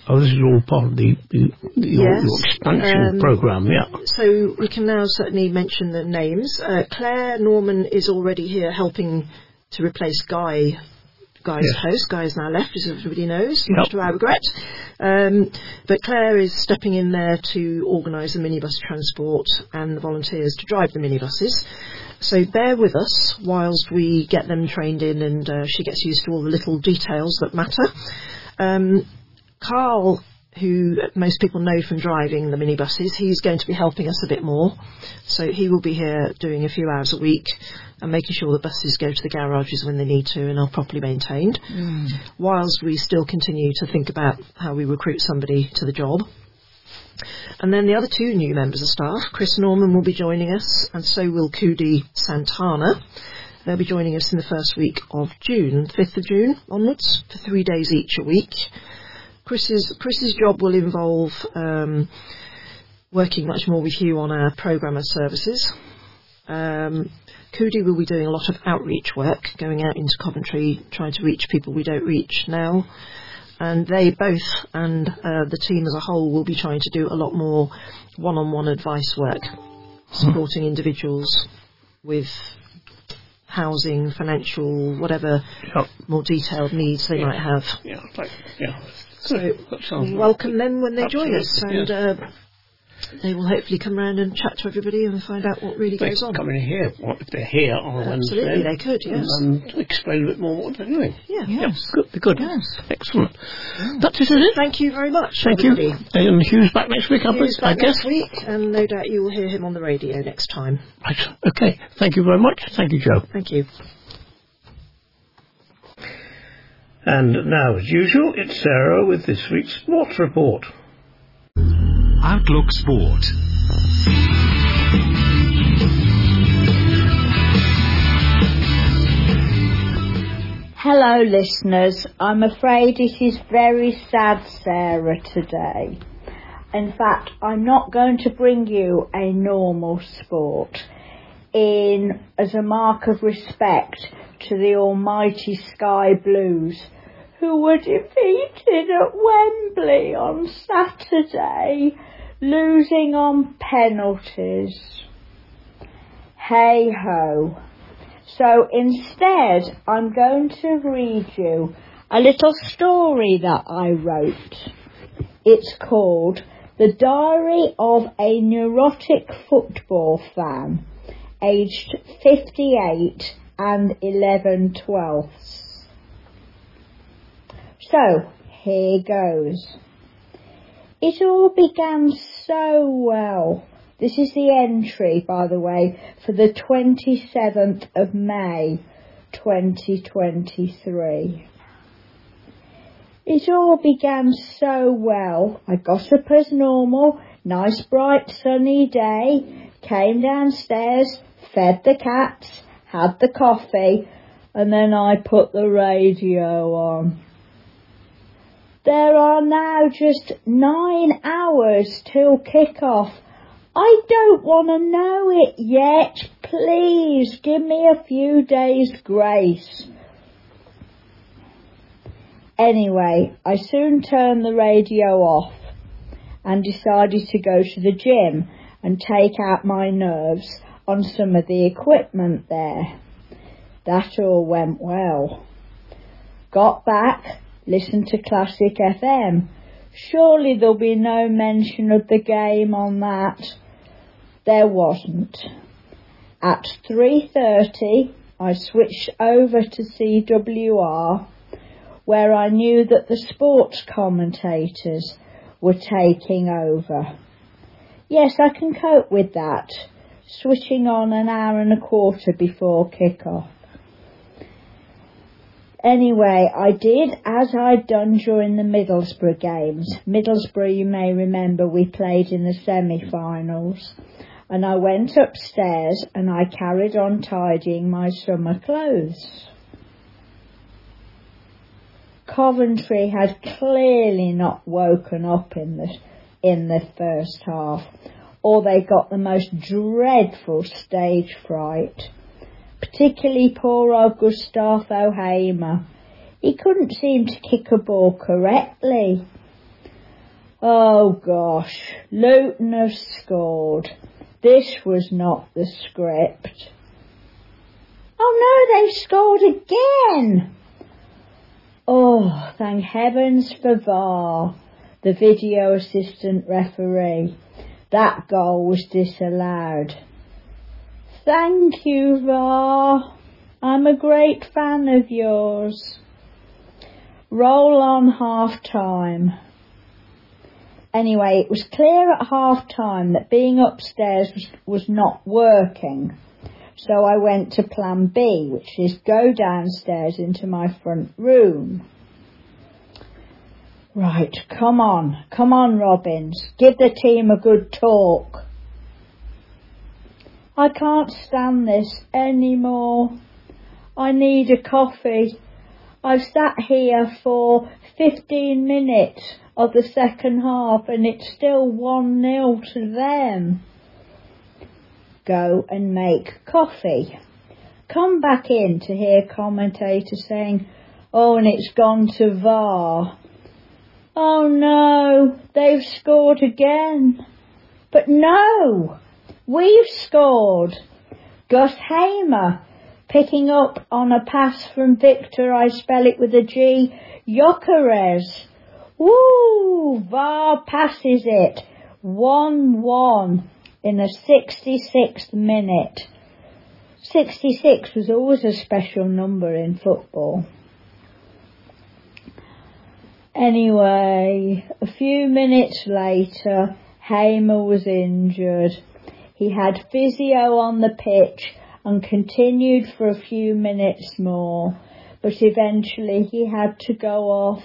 Oh, this is all part of the, the, the your, Yes. your expansion Um, program, yeah. So we can now certainly mention the names. Uh, Claire Norman is already here helping to replace Guy. Guy's Yes. post. Guy is now left, as everybody knows, Yep. much to our regret. Um, but Claire is stepping in there to organise the minibus transport and the volunteers to drive the minibuses. So bear with us whilst we get them trained in and uh, she gets used to all the little details that matter. Um, Carl who most people know from driving the minibuses. He's going to be helping us a bit more. So he will be here doing a few hours a week and making sure the buses go to the garages when they need to and are properly maintained. Mm. Whilst we still continue to think about how we recruit somebody to the job. And then the other two new members of staff, Chris Norman will be joining us, and so will Kudi Santana. They'll be joining us in the first week of June, 5th of June onwards, for three days each a week. Chris's Chris's job will involve um, working much more with you on our programmer services. Um, will be doing a lot of outreach work, going out into Coventry, trying to reach people we don't reach now. And they both and uh, the team as a whole will be trying to do a lot more one-on-one advice work, supporting hmm. individuals with housing, financial, whatever yep. more detailed needs they yeah. might have. Yeah, like, yeah. So we welcome them when they Absolutely. join us, and uh, they will hopefully come around and chat to everybody and find out what really they goes on. Come in here if they're here on Absolutely, Wednesday. they could, yes. And explain a bit more what they're doing. Yeah, yes. good, good. Yes. Excellent. Yeah. That's it, is it? Thank you very much. Thank everybody. you. And Hugh's back next week, Hugh's I, back guess. next week, and no doubt you will hear him on the radio next time. Right. Okay. Thank you very much. Thank you, Joe. Thank you. And now, as usual, it's Sarah with this week's sports report. Outlook Sport. Hello, listeners. I'm afraid it is very sad, Sarah, today. In fact, I'm not going to bring you a normal sport in as a mark of respect to the almighty Sky Blues who were defeated at Wembley on Saturday, losing on penalties. Hey ho. So instead, I'm going to read you a little story that I wrote. It's called The Diary of a Neurotic Football Fan, aged 58 and 11 twelfths. So, here goes. It all began so well. This is the entry, by the way, for the 27th of May 2023. It all began so well. I got up as normal, nice bright sunny day, came downstairs, fed the cats, had the coffee, and then I put the radio on. There are now just nine hours till kick-off. I don't want to know it yet. Please give me a few days grace. Anyway, I soon turned the radio off and decided to go to the gym and take out my nerves on some of the equipment there. That all went well. Got back listen to Classic FM. Surely there'll be no mention of the game on that. There wasn't. At 3.30 I switched over to CWR where I knew that the sports commentators were taking over. Yes, I can cope with that, switching on an hour and a quarter before kick-off. Anyway, I did as I'd done during the Middlesbrough games. Middlesbrough, you may remember, we played in the semi-finals. And I went upstairs and I carried on tidying my summer clothes. Coventry had clearly not woken up in the, in the first half, or they got the most dreadful stage fright particularly poor old Gustavo Hamer. He couldn't seem to kick a ball correctly. Oh gosh, Luton have scored. This was not the script. Oh no, they've scored again! Oh, thank heavens for VAR, the video assistant referee. That goal was disallowed. Thank you, VAR. I'm a great fan of yours. Roll on half time. anyway, it was clear at half time that being upstairs was, was not working. So I went to plan B, which is go downstairs into my front room. Right, come on, come on, Robins. Give the team a good talk. I can't stand this anymore. I need a coffee. I've sat here for 15 minutes of the second half and it's still 1 0 to them. Go and make coffee. Come back in to hear commentators saying, oh, and it's gone to VAR. Oh no, they've scored again. But no, we've scored. Gus Hamer picking up on a pass from Victor, I spell it with a G, Gyökeres. Woo! VAR passes it. 1-1 in the 66th minute. 66 was always a special number in football. Anyway, a few minutes later, Hamer was injured. He had physio on the pitch and continued for a few minutes more, but eventually he had to go off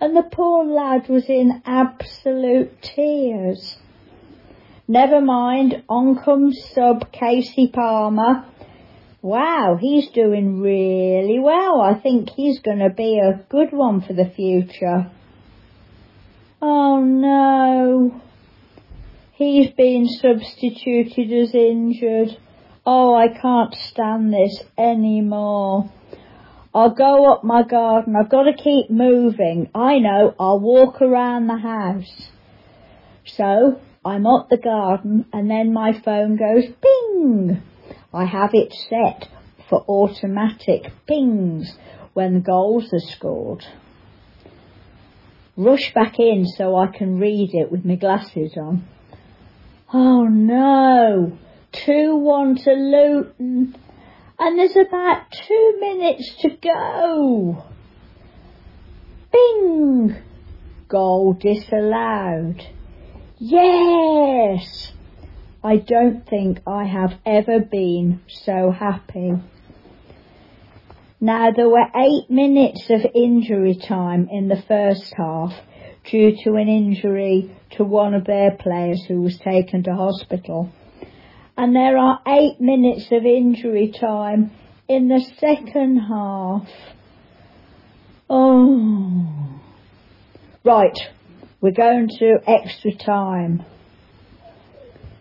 and the poor lad was in absolute tears. Never mind, on comes sub Kasey Palmer Wow, he's doing really well. I think he's going to be a good one for the future. Oh no. He's been substituted as injured. Oh, I can't stand this anymore. I'll go up my garden. I've got to keep moving. I know. I'll walk around the house. So I'm up the garden and then my phone goes bing. I have it set for automatic pings when goals are scored. Rush back in so I can read it with my glasses on. Oh no! 2-1 to Luton. And there's about two minutes to go. Bing! Goal disallowed. Yes! I don't think I have ever been so happy. Now there were eight minutes of injury time in the first half due to an injury to one of their players who was taken to hospital. And there are eight minutes of injury time in the second half. Oh. Right, we're going to extra time.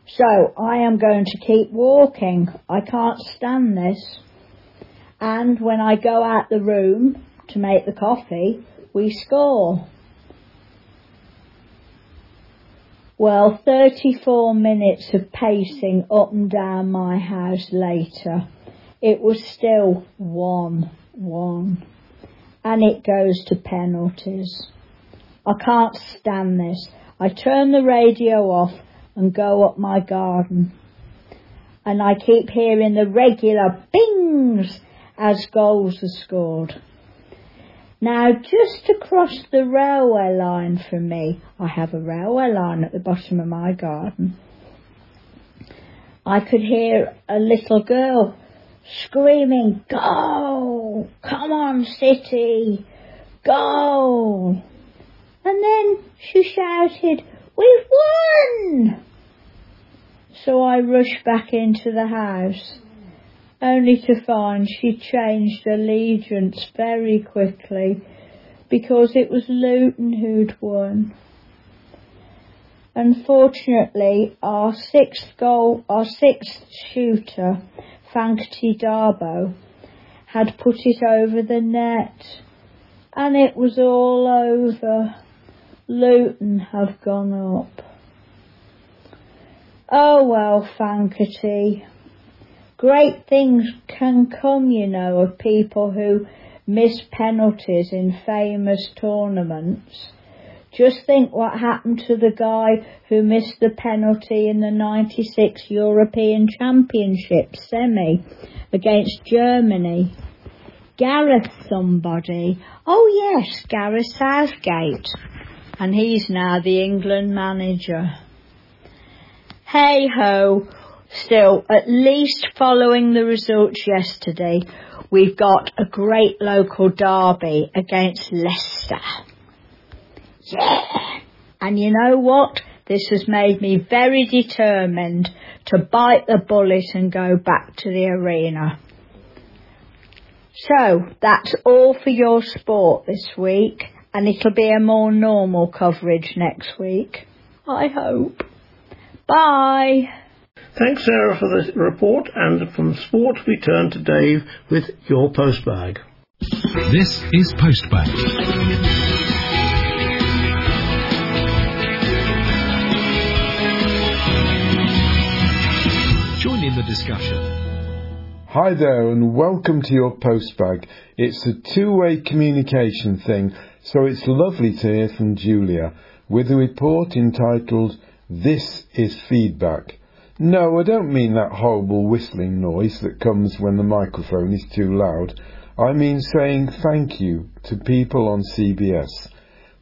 So I am going to keep walking. I can't stand this. And when I go out the room to make the coffee, we score. Well, 34 minutes of pacing up and down my house later, it was still 1 1. And it goes to penalties. I can't stand this. I turn the radio off and go up my garden. And I keep hearing the regular bings as goals are scored. Now, just across the railway line from me, I have a railway line at the bottom of my garden. I could hear a little girl screaming, Go! Come on, City! Go! And then she shouted, We've won! So I rushed back into the house, only to find she changed allegiance very quickly because it was Luton who'd won. Unfortunately, our sixth goal, our sixth shooter, Fankaty Dabo, had put it over the net, and it was all over. Luton have gone up. Oh well, Fankaty. Great things can come, you know, of people who miss penalties in famous tournaments. Just think what happened to the guy who missed the penalty in the 96 European Championship semi against Germany. Gareth somebody. Oh yes, Gareth Southgate. and he's now the England manager. Hey ho, still, at least following the results yesterday, we've got a great local derby against Leicester. Yeah! And you know what? This has made me very determined to bite the bullet and go back to the arena. So, that's all for your sport this week, and it'll be a more normal coverage next week. I hope. Bye! Thanks, Sarah, for the report, and from sport we turn to Dave with your postbag. This is Postbag. Join in the discussion. Hi there and welcome to your postbag. It's a two-way communication thing, so it's lovely to hear from Julia with a report entitled This is Feedback. No, I don't mean that horrible whistling noise that comes when the microphone is too loud. I mean saying thank you to people on CBS.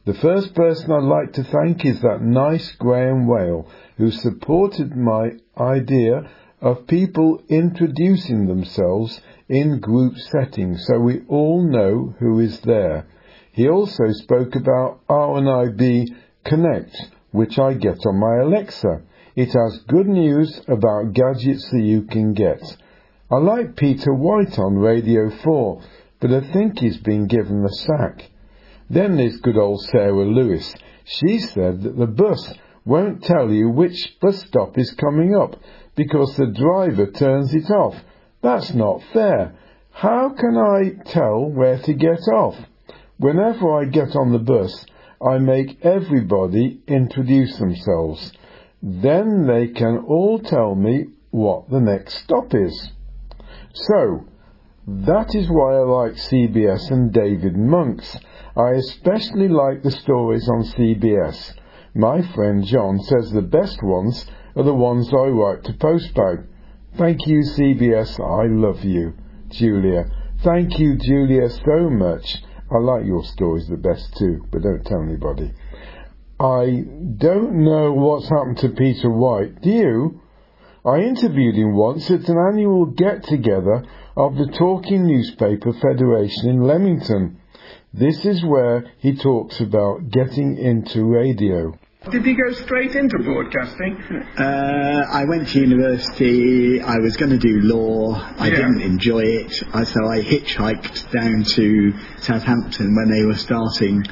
The first person I'd like to thank is that nice Graham Whale who supported my idea of people introducing themselves in group settings so we all know who is there. He also spoke about RNIB Connect, which I get on my Alexa. It has good news about gadgets that you can get. I like Peter White on Radio 4, but I think he's been given the sack. Then there's good old Sarah Lewis. She said that the bus won't tell you which bus stop is coming up because the driver turns it off. That's not fair. How can I tell where to get off? Whenever I get on the bus, I make everybody introduce themselves. Then they can all tell me what the next stop is. So, that is why I like CBS and David Monks. I especially like the stories on CBS. My friend John says the best ones are the ones I write to Postbag. Thank you, CBS. I love you. Julia. Thank you, Julia, so much. I like your stories the best too, but don't tell anybody. I don't know what's happened to Peter White. Do you? I interviewed him once at an annual get together of the Talking Newspaper Federation in Leamington. This is where he talks about getting into radio. Did he go straight into broadcasting? Uh, I went to university. I was going to do law. I Yeah. didn't enjoy it, I, so I hitchhiked down to Southampton when they were starting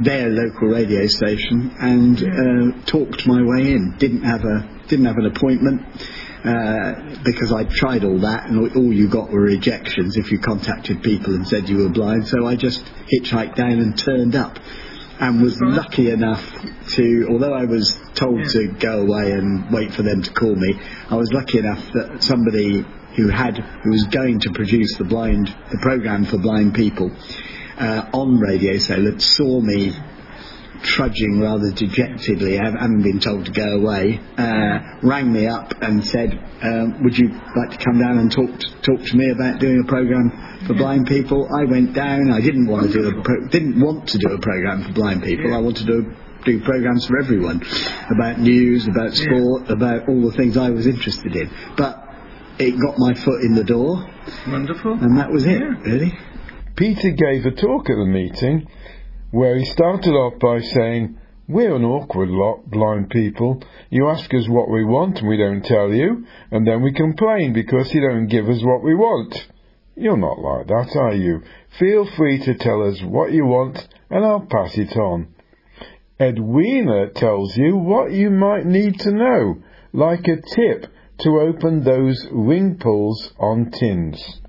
their local radio station and uh, talked my way in. Didn't have a didn't have an appointment uh, because I tried all that and all- all you got were rejections if you contacted people and said you were blind. So I just hitchhiked down and turned up and was lucky enough to, although I was told to go away and wait for them to call me, I was lucky enough that somebody who had, who was going to produce the blind, the program for blind people uh, on Radio Solent saw me trudging rather dejectedly, hav- having been told to go away, uh, rang me up and said, um, "Would you like to come down and talk t- talk to me about doing a program for blind people?" I went down. I didn't want to do a pro- didn't want to do a program for blind people. I wanted to do programs for everyone about news, about sport, about all the things I was interested in. But it got my foot in the door, Wonderful. and that was it, really. Peter gave a talk at the meeting where he started off by saying, We're an awkward lot, blind people. You ask us what we want and we don't tell you, and then we complain because you don't give us what we want. You're not like that, are you? Feel free to tell us what you want and I'll pass it on. Edwina tells you what you might need to know, like a tip to open those ring pulls on tins.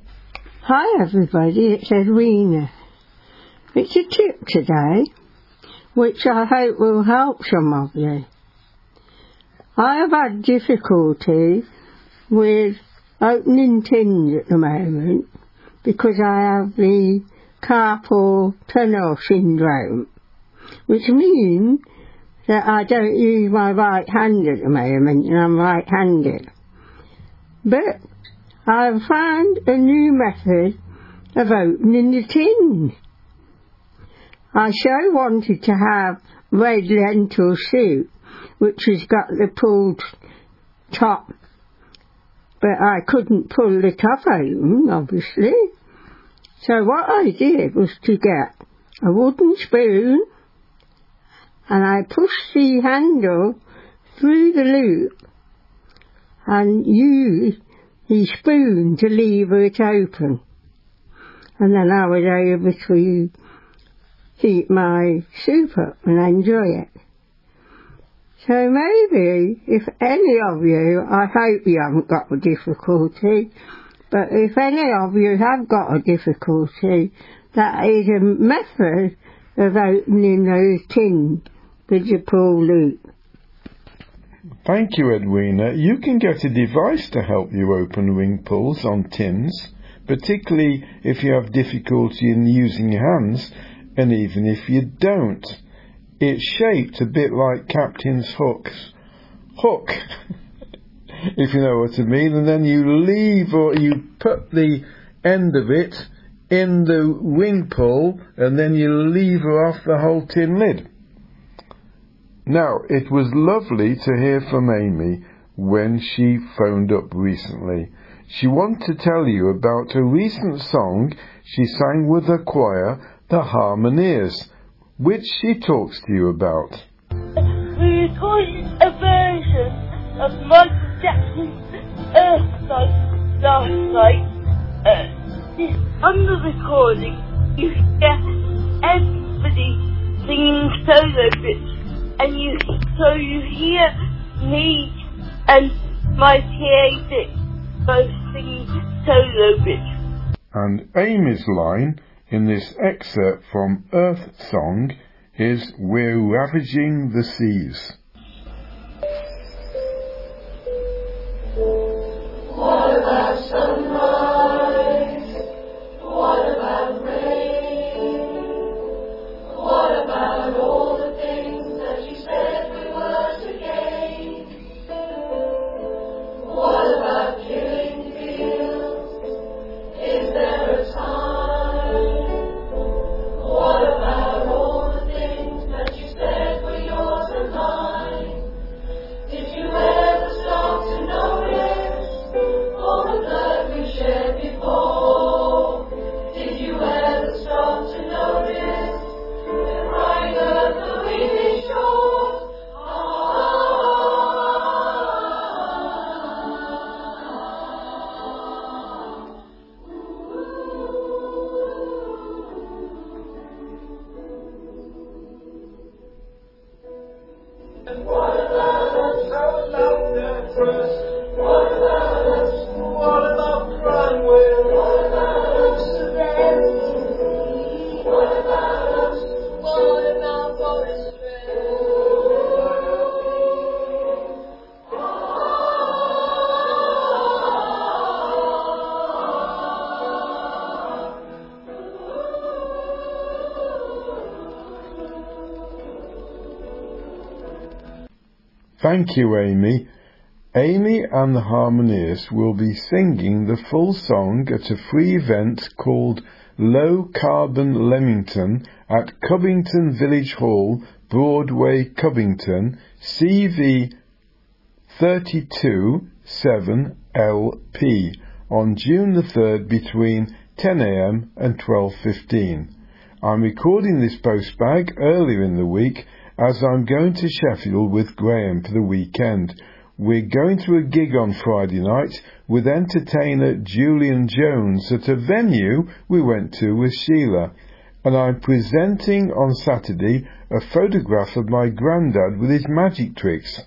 Hi everybody, it's Edwina. It's a tip today, which I hope will help some of you. I have had difficulty with opening tins at the moment because I have the carpal tunnel syndrome, which means that I don't use my right hand at the moment and I'm right-handed. But I've found a new method of opening the tin. I so wanted to have red lentil soup, which has got the pulled top. But I couldn't pull the top open, obviously. So what I did was to get a wooden spoon and I pushed the handle through the loop and used the spoon to lever it open. And then I was able to heat my soup up and enjoy it. So maybe if any of you, I hope you haven't got a difficulty, but if any of you have got a difficulty, that is a method of opening those tins with your pull loop. Thank you, Edwina. You can get a device to help you open ring pulls on tins, particularly if you have difficulty in using your hands, and even if you don't. It's shaped a bit like Captain's Hook's hook, [LAUGHS] if you know what I mean, and then you leave or you put the end of it in the ring pull, and then you lever off the whole tin lid. Now, it was lovely to hear from Amy when she phoned up recently. She wanted to tell you about a recent song she sang with the choir, the Harmoniers, which she talks to you about. We recorded a version of Michael Jackson's Earth last night. Uh, on the recording, you hear everybody singing solo bits and you so you hear me and my PA both singing solo bits. And Amy's line in this excerpt from Earth Song is We're Ravaging the Seas. What Thank you, Amy. Amy and the Harmoniers will be singing the full song at a free event called Low Carbon Leamington at Cubbington Village Hall, Broadway, Cubbington, CV 32 7LP on June the 3rd between 10am and 12.15. I'm recording this postbag earlier in the week as I'm going to Sheffield with Graham for the weekend. We're going to a gig on Friday night with entertainer Julian Jones at a venue we went to with Sheila. And I'm presenting on Saturday a photograph of my granddad with his magic tricks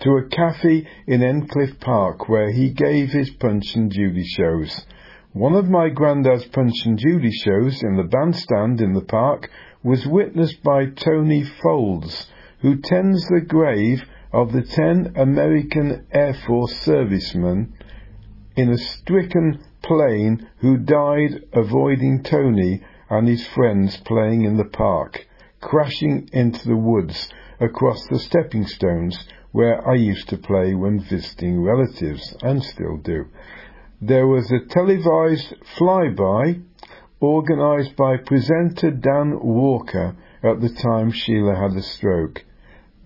to a cafe in Endcliffe Park where he gave his Punch and Judy shows. One of my granddad's Punch and Judy shows in the bandstand in the park was witnessed by Tony Foulds, who tends the grave of the ten American Air Force servicemen in a stricken plane who died avoiding Tony and his friends playing in the park, crashing into the woods across the stepping stones where I used to play when visiting relatives, and still do. There was a televised flyby organised by presenter Dan Walker at the time Sheila had a stroke.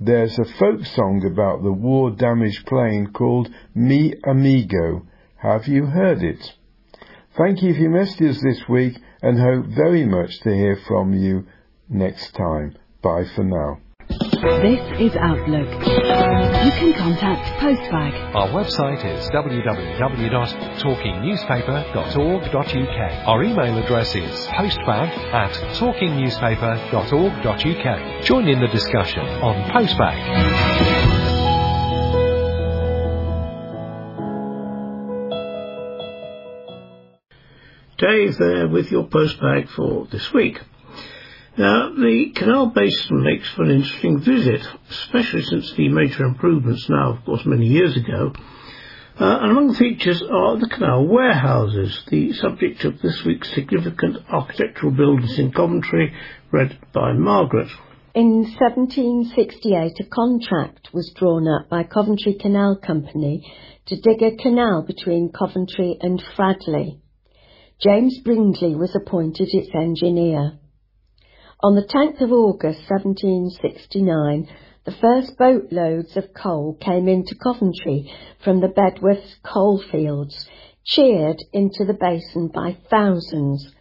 There's a folk song about the war damaged plane called Mi Amigo. Have you heard it? Thank you for your messages this week and hope very much to hear from you next time. Bye for now. This is Outlook. You can contact Postbag. Our website is www.talkingnewspaper.org.uk. Our email address is postbag at talkingnewspaper.org.uk. Join in the discussion on Postbag. Dave there uh, with your postbag for this week. Now, the Canal Basin makes for an interesting visit, especially since the major improvements now, of course, many years ago. Uh, and among the features are the canal warehouses, the subject of this week's significant architectural buildings in Coventry, read by Margaret. In 1768, a contract was drawn up by Coventry Canal Company to dig a canal between Coventry and Fradley. James Brindley was appointed its engineer. On the 10th of August 1769, the first boatloads of coal came into Coventry from the Bedworth coalfields, cheered into the basin by thousands.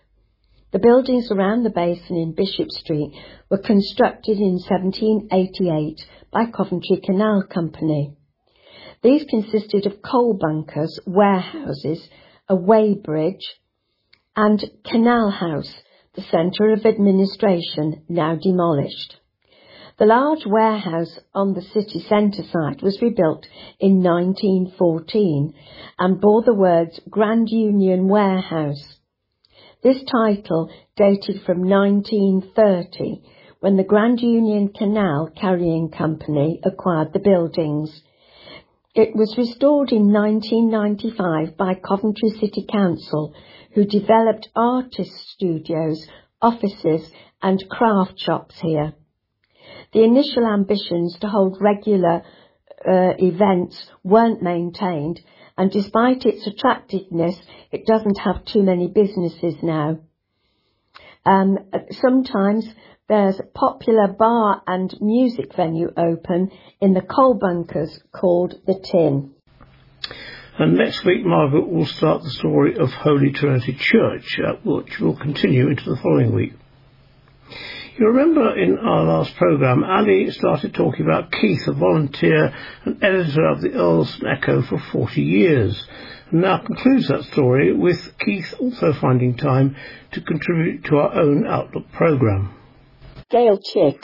The buildings around the basin in Bishop Street were constructed in 1788 by Coventry Canal Company. These consisted of coal bunkers, warehouses, a weighbridge, and Canal House, the centre of administration, now demolished. The large warehouse on the city centre site was rebuilt in 1914 and bore the words Grand Union Warehouse. This title dated from 1930 when the Grand Union Canal Carrying Company acquired the buildings. It was restored in 1995 by Coventry City Council who developed artist studios, offices and craft shops here. The initial ambitions to hold regular uh, events weren't maintained and despite its attractiveness, it doesn't have too many businesses now. Um, sometimes there's a popular bar and music venue open in the coal bunkers called the Tin. And next week, Margaret will start the story of Holy Trinity Church, uh, which will continue into the following week. You remember in our last programme, Ali started talking about Keith, a volunteer and editor of the Earlsdon Echo for 40 years, and now concludes that story with Keith also finding time to contribute to our own Outlook programme. Gail Chick,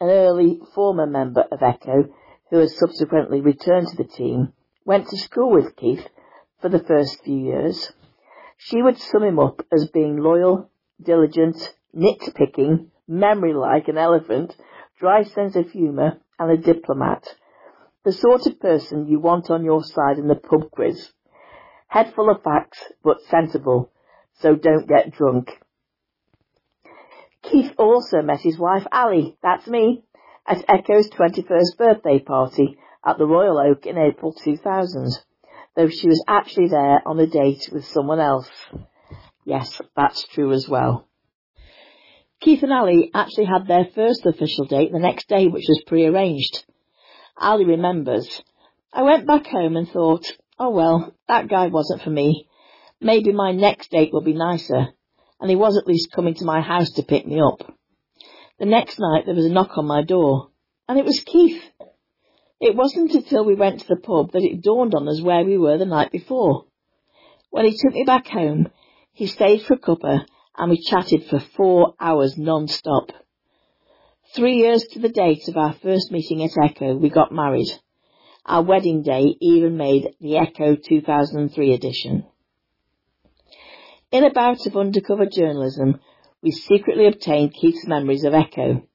an early former member of Echo, who has subsequently returned to the team, went to school with Keith for the first few years. She would sum him up as being loyal, diligent, nitpicking, memory like an elephant, dry sense of humour, and a diplomat. The sort of person you want on your side in the pub quiz. Head full of facts, but sensible, so don't get drunk. Keith also met his wife Ali, that's me, at Echo's 21st birthday party at the Royal Oak in April 2000, though she was actually there on a date with someone else. Yes, that's true as well. Keith and Ali actually had their first official date the next day, which was pre-arranged. Ali remembers, I went back home and thought, oh well, that guy wasn't for me. Maybe my next date will be nicer. And he was at least coming to my house to pick me up. The next night there was a knock on my door, and it was Keith. It wasn't until we went to the pub that it dawned on us where we were the night before. When he took me back home, he stayed for a cuppa and we chatted for four hours non-stop. Three years to the date of our first meeting at Echo, we got married. Our wedding day even made the Echo 2003 edition. In a bout of undercover journalism, we secretly obtained Keith's memories of Echo.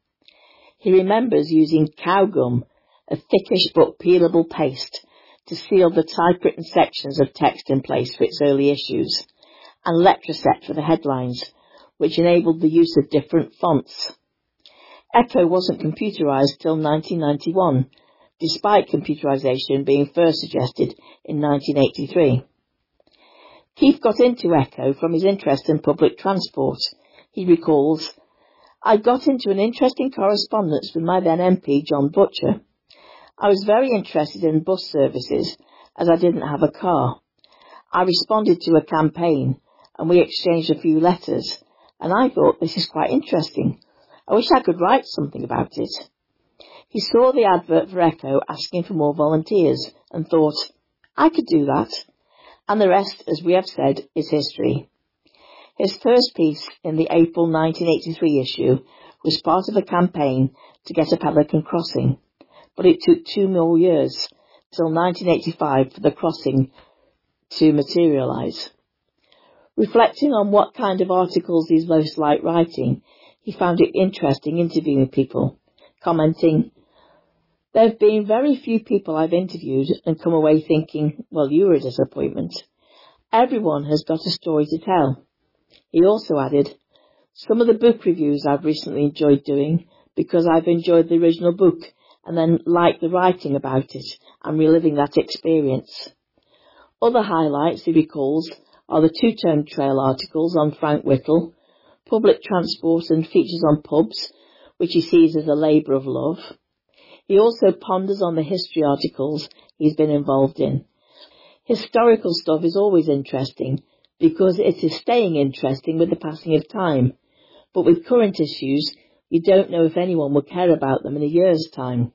He remembers using cow gum a thickish but peelable paste to seal the typewritten sections of text in place for its early issues, and Letraset for the headlines, which enabled the use of different fonts. Echo wasn't computerized till 1991, despite computerization being first suggested in 1983. Keith got into Echo from his interest in public transport. He recalls, I got into an interesting correspondence with my then MP, John Butcher. I was very interested in bus services as I didn't have a car. I responded to a campaign and we exchanged a few letters and I thought this is quite interesting. I wish I could write something about it. He saw the advert for Echo asking for more volunteers and thought, I could do that. And the rest, as we have said, is history. His first piece in the April 1983 issue was part of a campaign to get a Pelican crossing, but it took two more years, till 1985, for the crossing to materialise. Reflecting on what kind of articles he's most liked writing, he found it interesting interviewing people, commenting, There have been very few people I've interviewed and come away thinking, well, you were a disappointment. Everyone has got a story to tell. He also added, some of the book reviews I've recently enjoyed doing because I've enjoyed the original book and then like the writing about it and reliving that experience. Other highlights, he recalls, are the two-tone trail articles on Frank Whittle, public transport and features on pubs, which he sees as a labour of love. He also ponders on the history articles he's been involved in. Historical stuff is always interesting because it is staying interesting with the passing of time. But with current issues, you don't know if anyone will care about them in a year's time.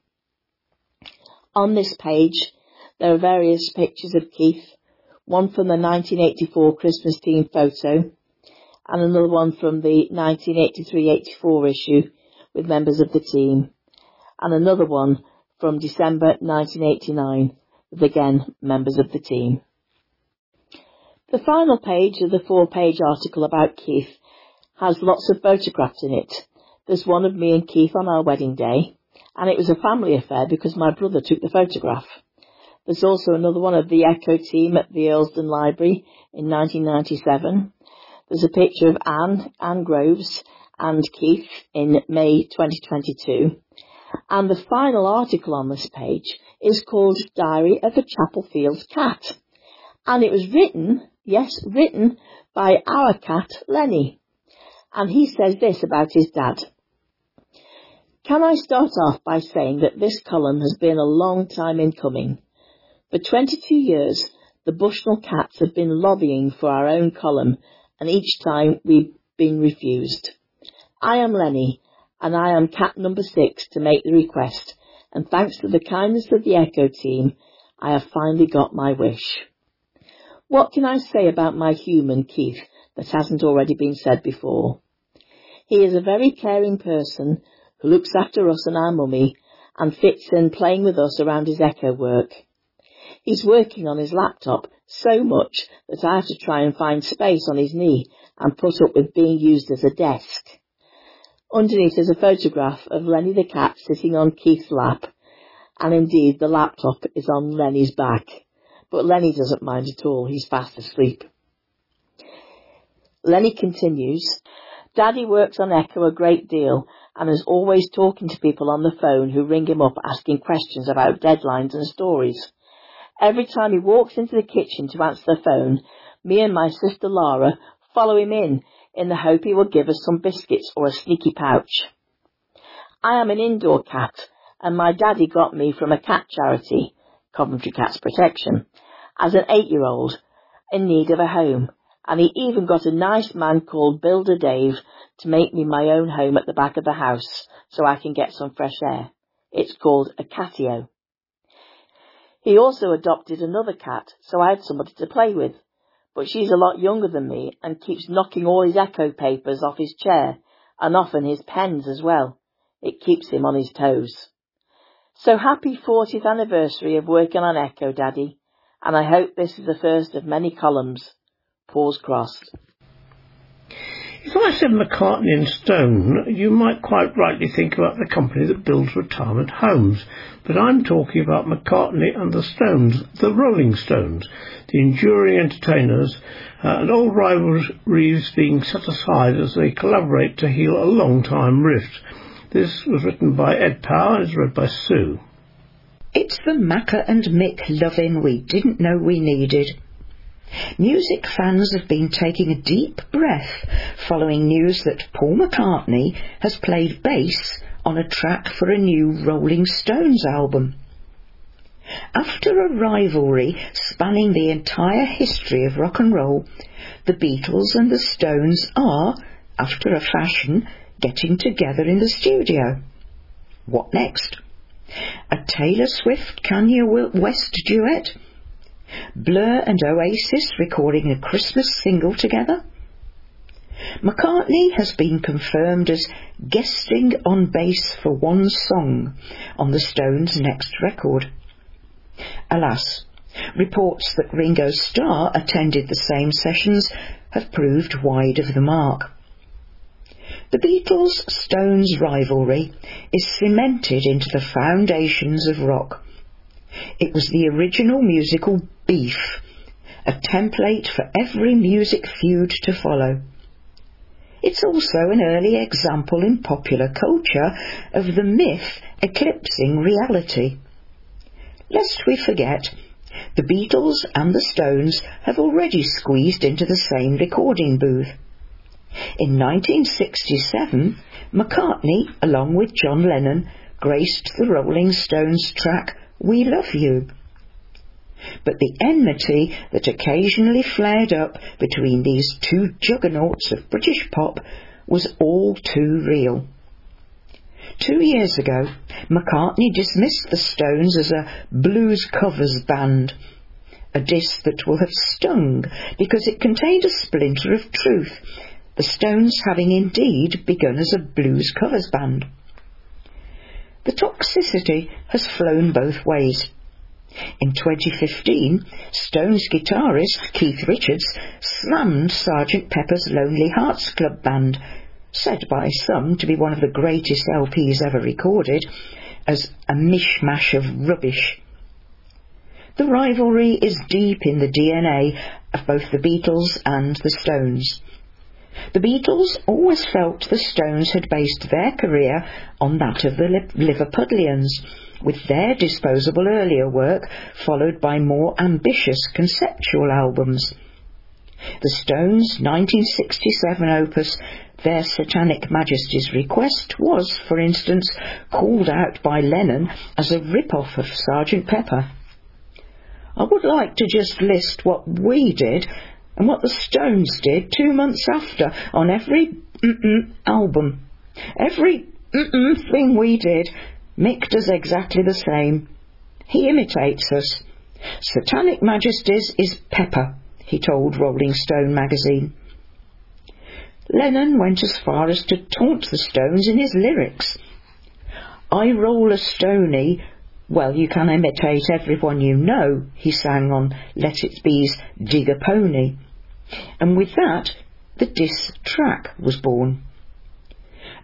On this page, there are various pictures of Keith, one from the 1984 Christmas team photo, and another one from the 1983-84 issue with members of the team, and another one from December 1989 with again members of the team. The final page of the four-page article about Keith has lots of photographs in it. There's one of me and Keith on our wedding day, and it was a family affair because my brother took the photograph. There's also another one of the Echo team at the Earlsdon Library in 1997. There's a picture of Anne, Anne Groves and Keith in May 2022. And the final article on this page is called Diary of a Chapel Fields Cat. And it was written, yes, written by our cat, Lenny. And he says this about his dad. Can I start off by saying that this column has been a long time in coming? For 22 years, the Bushnell Cats have been lobbying for our own column, and each time we've been refused. I am Lenny, and I am cat number six to make the request, and thanks to the kindness of the Echo team, I have finally got my wish. What can I say about my human, Keith, that hasn't already been said before? He is a very caring person who looks after us and our mummy and fits in playing with us around his Echo work. He's working on his laptop so much that I have to try and find space on his knee and put up with being used as a desk. Underneath is a photograph of Lenny the cat sitting on Keith's lap, and indeed the laptop is on Lenny's back. But Lenny doesn't mind at all, he's fast asleep. Lenny continues, Daddy works on Echo a great deal and is always talking to people on the phone who ring him up asking questions about deadlines and stories. Every time he walks into the kitchen to answer the phone, me and my sister Lara follow him in, in the hope he will give us some biscuits or a sneaky pouch. I am an indoor cat, and my daddy got me from a cat charity, Coventry Cats Protection, as an eight-year-old in need of a home, and he even got a nice man called Builder Dave to make me my own home at the back of the house so I can get some fresh air. It's called a catio. He also adopted another cat, so I had somebody to play with. But she's a lot younger than me and keeps knocking all his echo papers off his chair, and often his pens as well. It keeps him on his toes. So happy 40th anniversary of working on Echo, Daddy, and I hope this is the first of many columns. Paws crossed. If I said McCarthy and Stone, you might quite rightly think about the company that builds retirement homes. But I'm talking about McCartney and the Stones, the Rolling Stones, the enduring entertainers, uh, and old rivalries being set aside as they collaborate to heal a long-time rift. This was written by Ed Power and is read by Sue. It's the Macca and Mick loving we didn't know we needed. Music fans have been taking a deep breath following news that Paul McCartney has played bass on a track for a new Rolling Stones album. After a rivalry spanning the entire history of rock and roll, the Beatles and the Stones are, after a fashion, getting together in the studio. What next? A Taylor Swift Kanye West duet? Blur and Oasis recording a Christmas single together? McCartney has been confirmed as guesting on bass for one song on the Stones' next record. Alas, reports that Ringo Starr attended the same sessions have proved wide of the mark. The Beatles Stones rivalry is cemented into the foundations of rock. It was the original musical beef, a template for every music feud to follow. It's also an early example in popular culture of the myth eclipsing reality. Lest we forget, the Beatles and the Stones have already squeezed into the same recording booth. In 1967, McCartney, along with John Lennon, graced the Rolling Stones track We Love You. But the enmity that occasionally flared up between these two juggernauts of British pop was all too real. Two years ago, McCartney dismissed the Stones as a blues covers band, a diss that will have stung because it contained a splinter of truth the Stones having indeed begun as a blues covers band. The toxicity has flown both ways. In 2015, Stones guitarist Keith Richards slammed Sgt. Pepper's Lonely Hearts Club Band, said by some to be one of the greatest LPs ever recorded, as a mishmash of rubbish. The rivalry is deep in the DNA of both the Beatles and the Stones. The Beatles always felt the Stones had based their career on that of the Liverpudlians, with their disposable earlier work followed by more ambitious conceptual albums. The Stones' 1967 opus Their Satanic Majesties Request was, for instance, called out by Lennon as a rip-off of Sgt. Pepper. I would like to just list what we did and what the Stones did two months after on every album. Every thing we did, Mick does exactly the same. He imitates us. Satanic Majesties is pepper, he told Rolling Stone magazine. Lennon went as far as to taunt the Stones in his lyrics. I roll a stony, well, you can imitate everyone you know, he sang on Let It Be's Dig a Pony. And with that, the Diss track was born.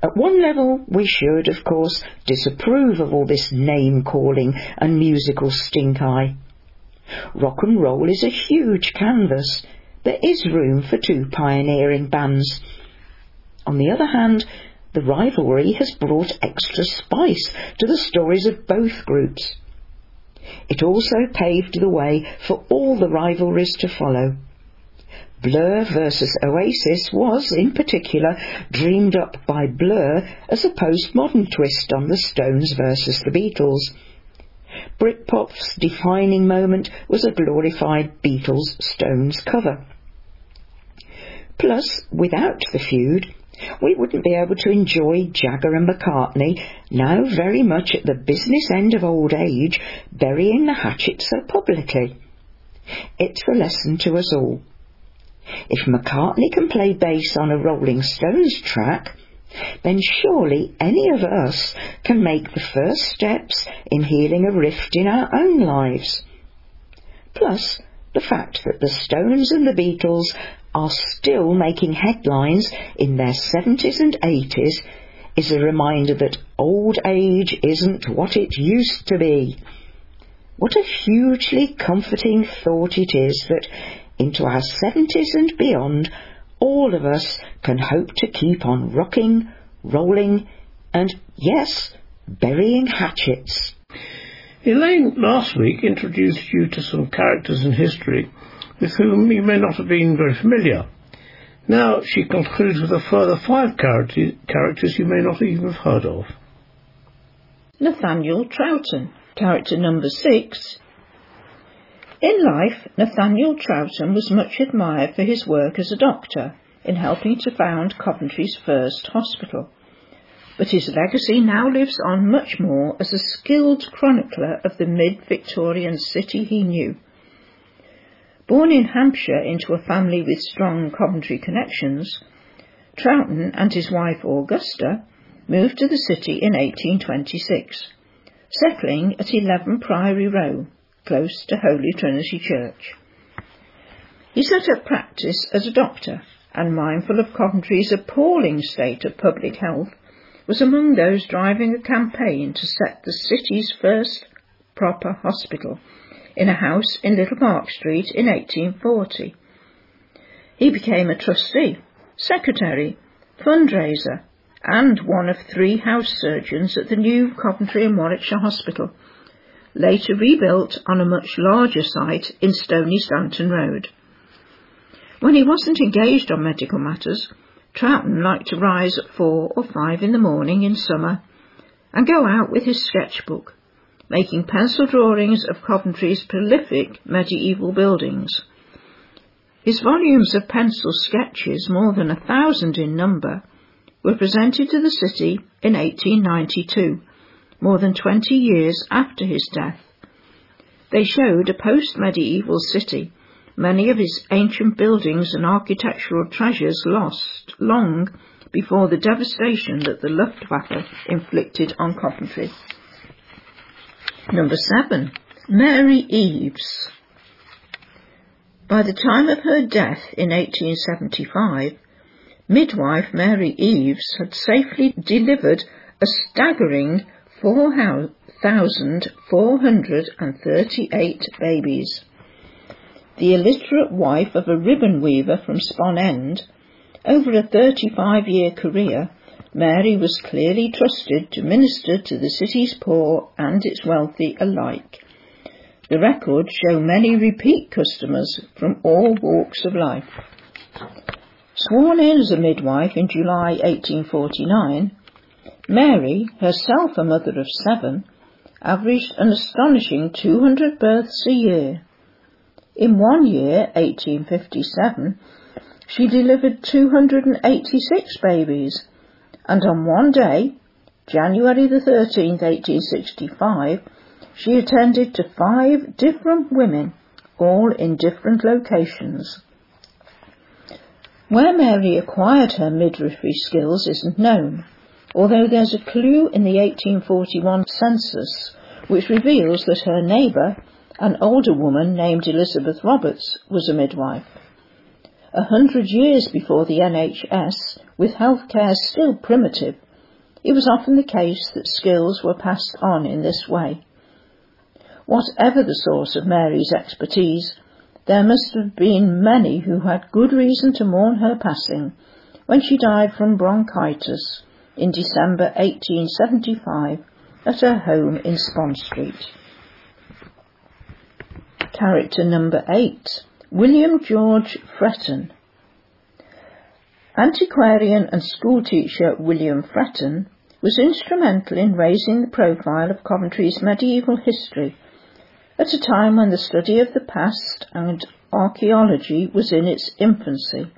At one level, we should, of course, disapprove of all this name calling and musical stink eye. Rock and roll is a huge canvas. There is room for two pioneering bands. On the other hand, the rivalry has brought extra spice to the stories of both groups. It also paved the way for all the rivalries to follow. Blur versus Oasis was, in particular, dreamed up by Blur as a postmodern twist on the Stones versus the Beatles. Britpop's defining moment was a glorified Beatles Stones cover. Plus, without the feud, we wouldn't be able to enjoy Jagger and McCartney, now very much at the business end of old age, burying the hatchet so publicly. It's a lesson to us all. If McCartney can play bass on a Rolling Stones track, then surely any of us can make the first steps in healing a rift in our own lives. Plus, the fact that the Stones and the Beatles are still making headlines in their 70s and 80s is a reminder that old age isn't what it used to be. What a hugely comforting thought it is that into our 70s and beyond, all of us can hope to keep on rocking, rolling, and yes, burying hatchets. Elaine last week introduced you to some characters in history with whom you may not have been very familiar. Now she concludes with a further five character- characters you may not even have heard of. Nathaniel Troughton, character number six. In life, Nathaniel Troughton was much admired for his work as a doctor in helping to found Coventry's first hospital. But his legacy now lives on much more as a skilled chronicler of the mid-Victorian city he knew. Born in Hampshire into a family with strong Coventry connections, Troughton and his wife Augusta moved to the city in 1826, settling at 11 Priory Row, close to Holy Trinity Church. He set up practice as a doctor and, mindful of Coventry's appalling state of public health, was among those driving a campaign to set the city's first proper hospital in a house in Little Park Street in 1840. He became a trustee, secretary, fundraiser, and one of three house surgeons at the new Coventry and Warwickshire Hospital, later rebuilt on a much larger site in Stoney Stanton Road. When he wasn't engaged on medical matters, Troughton liked to rise at four or five in the morning in summer and go out with his sketchbook, making pencil drawings of Coventry's prolific medieval buildings. His volumes of pencil sketches, more than a thousand in number, were presented to the city in 1892, more than 20 years after his death. They showed a post-medieval city, many of its ancient buildings and architectural treasures lost long before the devastation that the Luftwaffe inflicted on Coventry. Number seven, Mary Eves. By the time of her death in 1875, midwife Mary Eves had safely delivered a staggering 4,438 babies. The illiterate wife of a ribbon weaver from Spon End, over a 35 year career, Mary was clearly trusted to minister to the city's poor and its wealthy alike. The records show many repeat customers from all walks of life. Sworn in as a midwife in July 1849, Mary, herself a mother of seven, averaged an astonishing 200 births a year. In one year, 1857, she delivered 286 babies, and on one day, January the 13th, 1865, she attended to five different women, all in different locations. Where Mary acquired her midwifery skills isn't known, although there's a clue in the 1841 census which reveals that her neighbour, an older woman named Elizabeth Roberts, was a midwife. A hundred years before the NHS, with healthcare still primitive, it was often the case that skills were passed on in this way. Whatever the source of Mary's expertise, there must have been many who had good reason to mourn her passing when she died from bronchitis in December 1875 at her home in Spon Street. Character number eight, William George Fretton. Antiquarian and schoolteacher William Fretton was instrumental in raising the profile of Coventry's medieval history at a time when the study of the past and archaeology was in its infancy.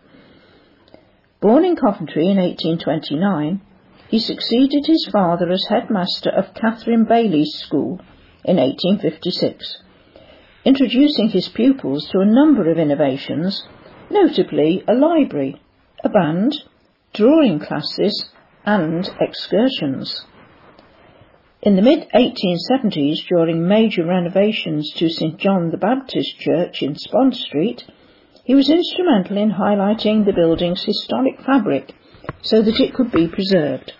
Born in Coventry in 1829, he succeeded his father as headmaster of Catherine Bailey's School in 1856, introducing his pupils to a number of innovations, notably a library, a band, drawing classes, and excursions. In the mid 1870s, during major renovations to St John the Baptist Church in Spon Street, he was instrumental in highlighting the building's historic fabric so that it could be preserved.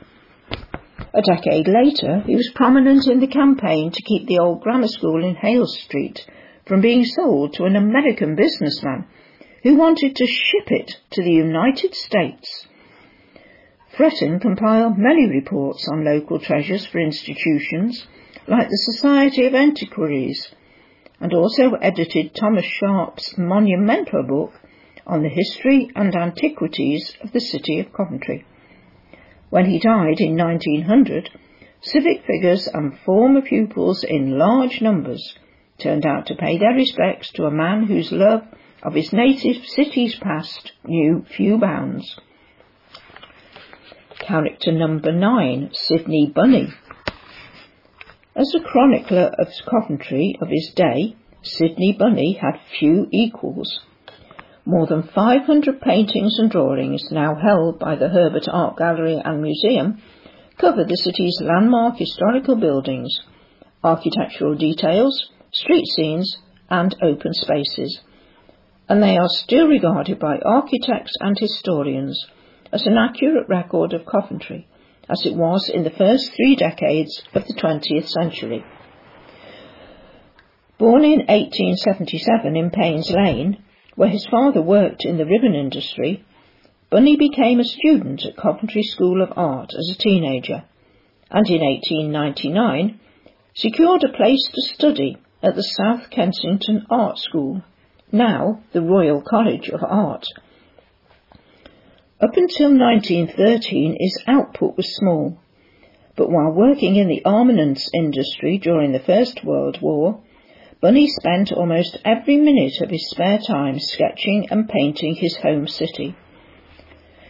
A decade later, he was prominent in the campaign to keep the old grammar school in Hales Street from being sold to an American businessman who wanted to ship it to the United States. Fretton compiled many reports on local treasures for institutions like the Society of Antiquaries, and also edited Thomas Sharp's monumental book on the history and antiquities of the city of Coventry. When he died in 1900, civic figures and former pupils in large numbers turned out to pay their respects to a man whose love of his native city's past knew few bounds. Character number nine, Sidney Bunney. As a chronicler of Coventry of his day, Sidney Bunney had few equals. More than 500 paintings and drawings, now held by the Herbert Art Gallery and Museum, cover the city's landmark historical buildings, architectural details, street scenes, and open spaces. And they are still regarded by architects and historians as an accurate record of Coventry, as it was in the first three decades of the 20th century. Born in 1877 in Paynes Lane, where his father worked in the ribbon industry, Bunney became a student at Coventry School of Art as a teenager, and in 1899 secured a place to study at the South Kensington Art School, now the Royal College of Art. Up until 1913 his output was small, but while working in the armaments industry during the First World War, Bunney spent almost every minute of his spare time sketching and painting his home city.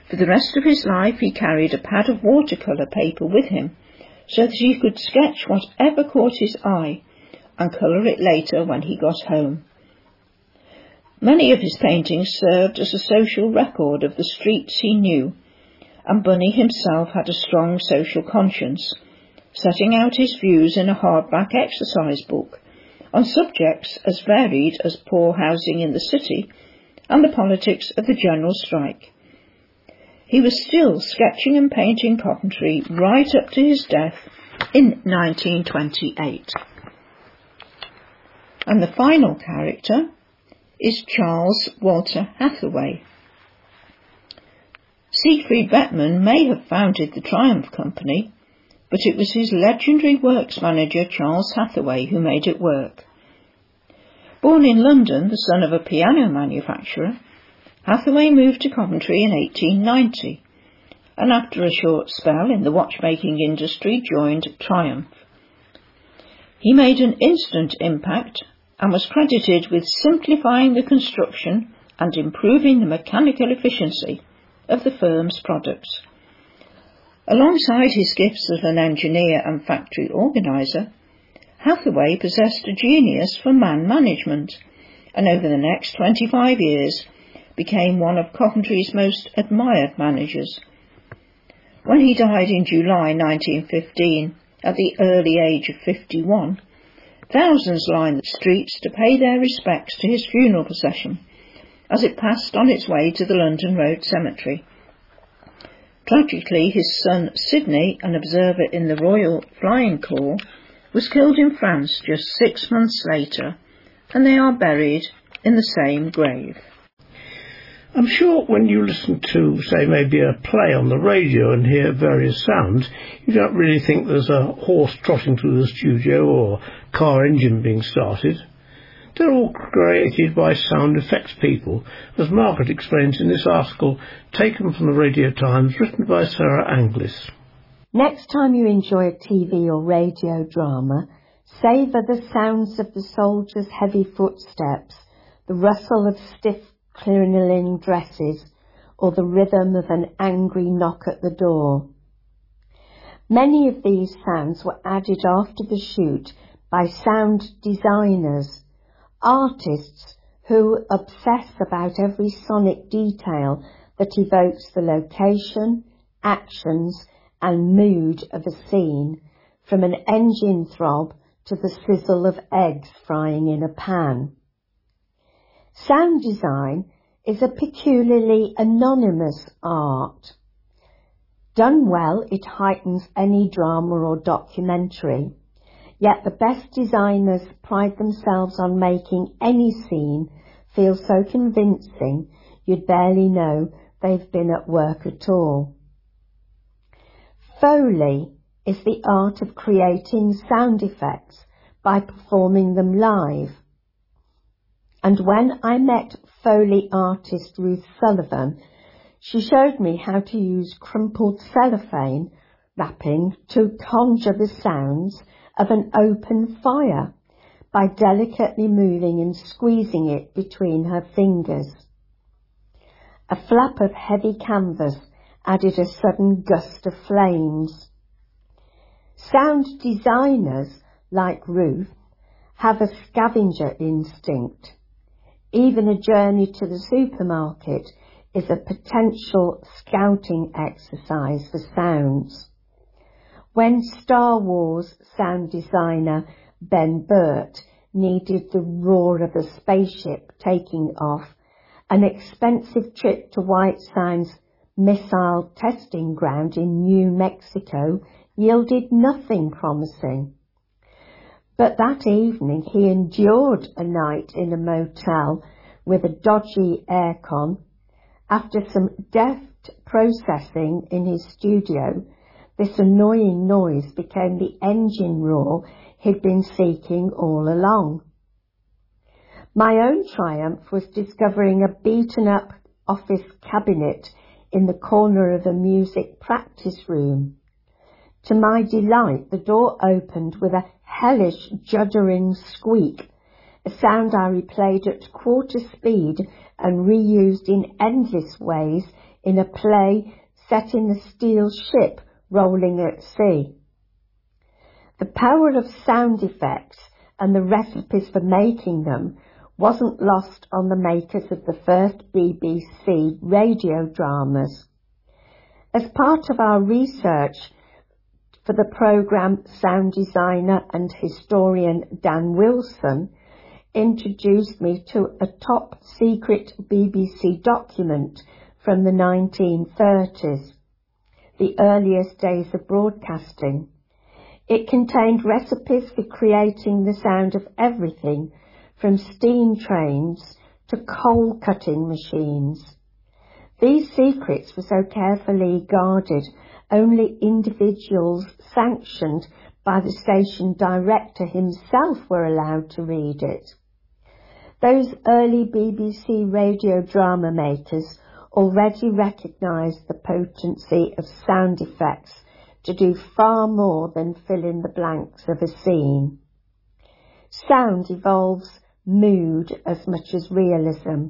For the rest of his life he carried a pad of watercolour paper with him so that he could sketch whatever caught his eye and colour it later when he got home. Many of his paintings served as a social record of the streets he knew, and Bunney himself had a strong social conscience, setting out his views in a hardback exercise book on subjects as varied as poor housing in the city and the politics of the general strike. He was still sketching and painting Coventry right up to his death in 1928. And the final character is Charles Walter Hathaway. Siegfried Bettmann may have founded the Triumph Company, but it was his legendary works manager Charles Hathaway who made it work. Born in London, the son of a piano manufacturer, Hathaway moved to Coventry in 1890 and after a short spell in the watchmaking industry joined Triumph. He made an instant impact and was credited with simplifying the construction and improving the mechanical efficiency of the firm's products. Alongside his gifts as an engineer and factory organiser, Hathaway possessed a genius for man management and over the next 25 years became one of Coventry's most admired managers. When he died in July 1915 at the early age of 51, thousands lined the streets to pay their respects to his funeral procession as it passed on its way to the London Road Cemetery. Tragically, his son Sidney, an observer in the Royal Flying Corps, was killed in France just six months later, and they are buried in the same grave. I'm sure when you listen to, say, maybe a play on the radio and hear various sounds, you don't really think there's a horse trotting through the studio or a car engine being started. They're all created by sound effects people, as Margaret explains in this article taken from the Radio Times written by Sarah Angliss. Next time you enjoy a TV or radio drama, savour the sounds of the soldiers' heavy footsteps, the rustle of stiff crinoline dresses, or the rhythm of an angry knock at the door. Many of these sounds were added after the shoot by sound designers, artists who obsess about every sonic detail that evokes the location, actions, and mood of a scene, from an engine throb to the sizzle of eggs frying in a pan. Sound design is a peculiarly anonymous art. Done well, it heightens any drama or documentary. Yet the best designers pride themselves on making any scene feel so convincing you'd barely know they've been at work at all. Foley is the art of creating sound effects by performing them live. And when I met Foley artist Ruth Sullivan, she showed me how to use crumpled cellophane wrapping to conjure the sounds of an open fire by delicately moving and squeezing it between her fingers. A flap of heavy canvas added a sudden gust of flames. Sound designers, like Ruth, have a scavenger instinct. Even a journey to the supermarket is a potential scouting exercise for sounds. When Star Wars sound designer Ben Burtt needed the roar of a spaceship taking off, an expensive trip to White Sands missile testing ground in New Mexico yielded nothing promising. But that evening he endured a night in a motel with a dodgy aircon. After some deft processing in his studio, this annoying noise became the engine roar he'd been seeking all along. My own triumph was discovering a beaten up office cabinet in the corner of a music practice room. To my delight, the door opened with a hellish juddering squeak, a sound I replayed at quarter speed and reused in endless ways in a play set in a steel ship rolling at sea. The power of sound effects and the recipes for making them wasn't lost on the makers of the first BBC radio dramas. As part of our research for the programme, sound designer and historian Dan Wilson introduced me to a top secret BBC document from the 1930s, the earliest days of broadcasting. It contained recipes for creating the sound of everything from steam trains to coal cutting machines. These secrets were so carefully guarded, only individuals sanctioned by the station director himself were allowed to read it. Those early BBC radio drama makers already recognised the potency of sound effects to do far more than fill in the blanks of a scene. Sound evolves mood as much as realism.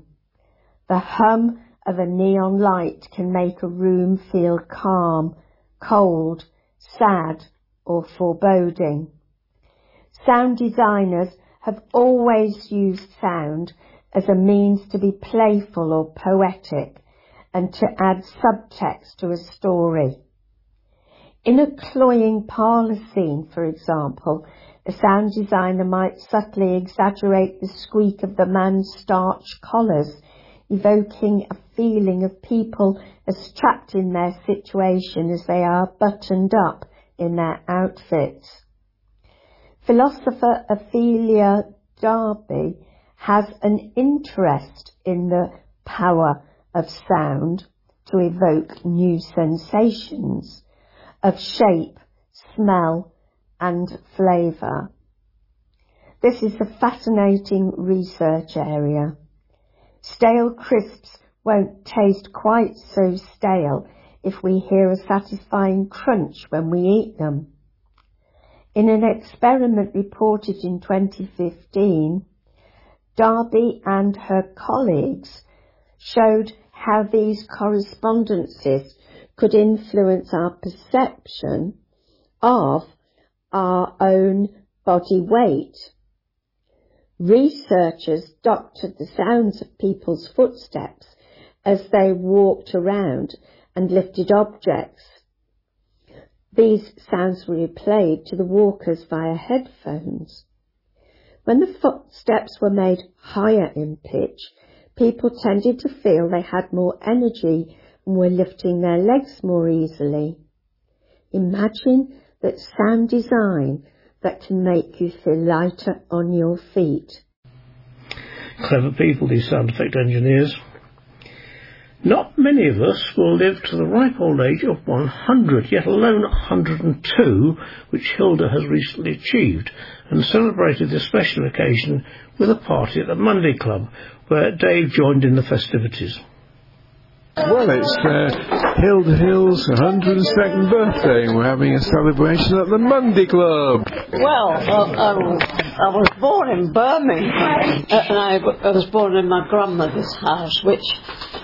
The hum of a neon light can make a room feel calm, cold, sad or foreboding. Sound designers have always used sound as a means to be playful or poetic and to add subtext to a story. In a cloying parlour scene, for example, a sound designer might subtly exaggerate the squeak of the man's starched collars, evoking a feeling of people as trapped in their situation as they are buttoned up in their outfits. Philosopher Ophelia Deroy has an interest in the power of sound to evoke new sensations of shape, smell and flavour. This is a fascinating research area. Stale crisps won't taste quite so stale if we hear a satisfying crunch when we eat them. In an experiment reported in 2015, Deroy and her colleagues showed how these correspondences could influence our perception of our own body weight. Researchers doctored the sounds of people's footsteps as they walked around and lifted objects. These sounds were replayed to the walkers via headphones. When the footsteps were made higher in pitch, people tended to feel they had more energy and were lifting their legs more easily. Imagine that sound design that can make you feel lighter on your feet. Clever people, these sound effect engineers. Not many of us will live to the ripe old age of 100, yet alone 102, which Hilda has recently achieved, and celebrated this special occasion with a party at the Monday Club, where Dave joined in the festivities. Well, it's uh, Hilda Hill's 102nd birthday, and we're having a celebration at the Monday Club. Well, uh, um, I was born in Birmingham, uh, and I, I was born in my grandmother's house, which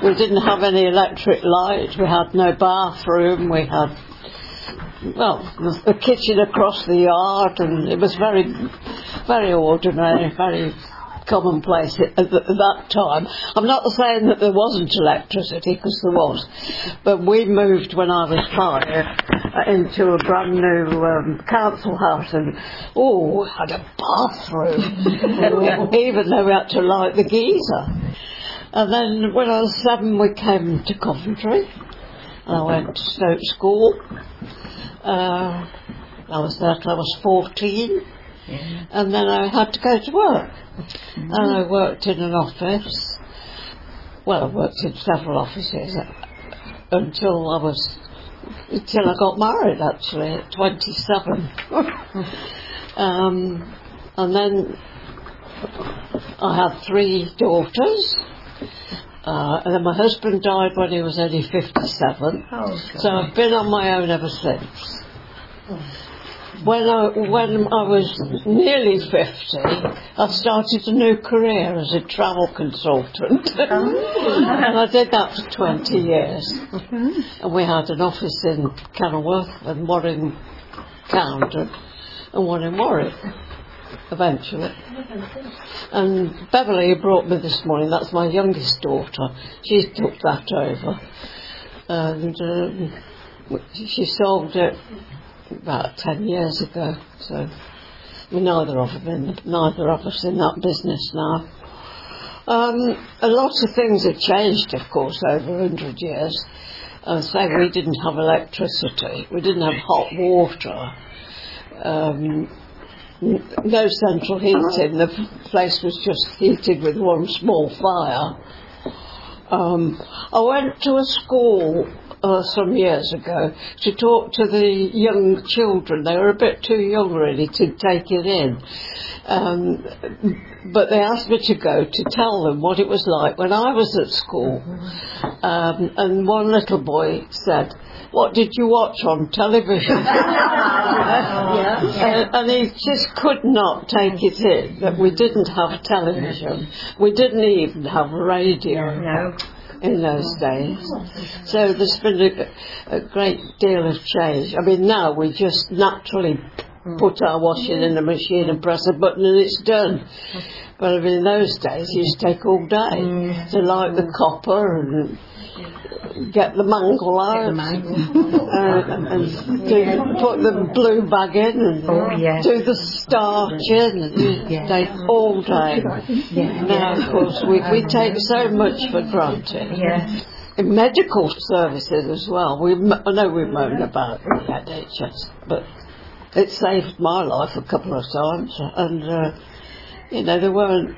we didn't have any electric light, we had no bathroom, we had, well, the kitchen across the yard, and it was very, very ordinary, very commonplace at, at that time. I'm not saying that there wasn't electricity, because there was, but we moved when I was five uh, into a brand new um, council house, and oh, had a bathroom, [LAUGHS] even though we had to light the geyser. And then when I was seven, we came to Coventry. And I went to Stoke School. Uh, I was there till I was 14. And then I had to go to work. And I worked in an office. Well, I worked in several offices until I was, until I got married actually at 27. [LAUGHS] um, and then I had three daughters. Uh, and then my husband died when he was only 57. so I've been on my own ever since. When I, when I was nearly 50, I started a new career as a travel consultant. and [LAUGHS] I did that for 20 years. And we had an office in Kenilworth and one in Camden and one in Warwick eventually. And Beverly brought me this morning, that's my youngest daughter. She took that over. And um, she sold it about 10 years ago. So neither of, them in, neither of us in that business now. Um, a lot of things have changed, of course, over 100 years. I say we didn't have electricity, we didn't have hot water. Um, no central heating. The place was just heated with one small fire. Um, I went to a school uh, some years ago to talk to the young children. They were a bit too young really to take it in. Um, but they asked me to go to tell them what it was like when I was at school. Um, and one little boy said, what did you watch on television? [LAUGHS] Yeah. and, and he just could not take it in that we didn't have television. We didn't even have radio. In those days. So there's been a, a great deal of change. I mean, now we just naturally put our washing in the machine and press a button and it's done. But I mean, in those days, it used to take all day mm. to light the copper and get the mangle out [LAUGHS] uh, and do, put the blue bag in and Oh, yeah. do the starch in and to take all day. Now, of course, we, we take so much for granted. Yeah. In medical services as well, we I know we moan about the NHS, but it saved my life a couple of times, and uh, you know there weren't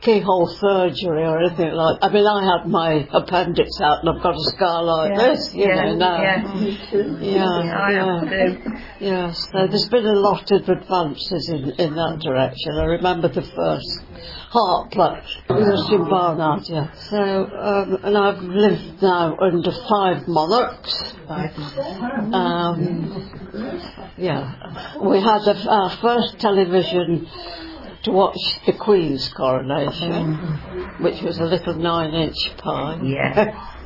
keyhole surgery or anything like. I mean, I had my appendix out and I've got a scar like Yeah, this, you yeah, know now. yeah. Me too. Yeah, Yeah, I yeah. have too. Yes, so there's been a lot of advances in, in that direction. I remember the first heart pluck was in Barnard, yeah. So, um, and I've lived now under five monarchs. Um, yeah, we had a, our first television to watch the Queen's coronation, mm-hmm. which was a little nine-inch pie. Yeah.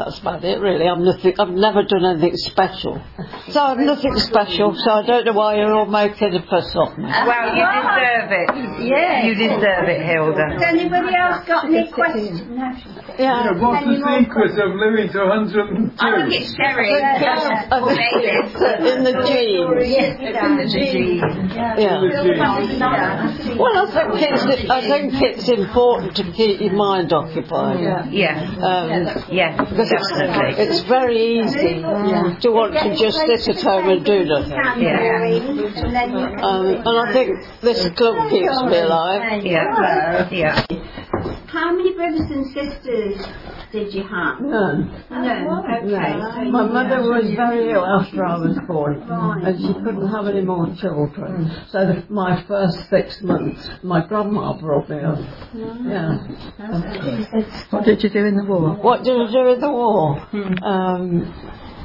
That's about it, really. I'm nothing. I've never done anything special, so I'm nothing special. So I don't know why you're all making a fuss of me. Well, you deserve it. Yeah. You deserve it, Hilda. Has anybody else got any questions? Yeah. What's the secret of living to 102? I think it's Sherry. I think it's in the genes. It's in the genes. Yeah. Well, I think it's I think it's important to keep your mind occupied. Yeah. Um, Yeah. because it's, Definitely. it's very easy to want to just sit at home and do nothing. Yeah. Um, and I think this club keeps me alive. Yeah. Yeah. How many brothers and sisters did you have? None. None. Okay. So My mother was very ill after I was born, and she couldn't have any more children. So the, my first six months, my grandma brought me up. Yeah. What did you do in the war? What did I do in the war? Um,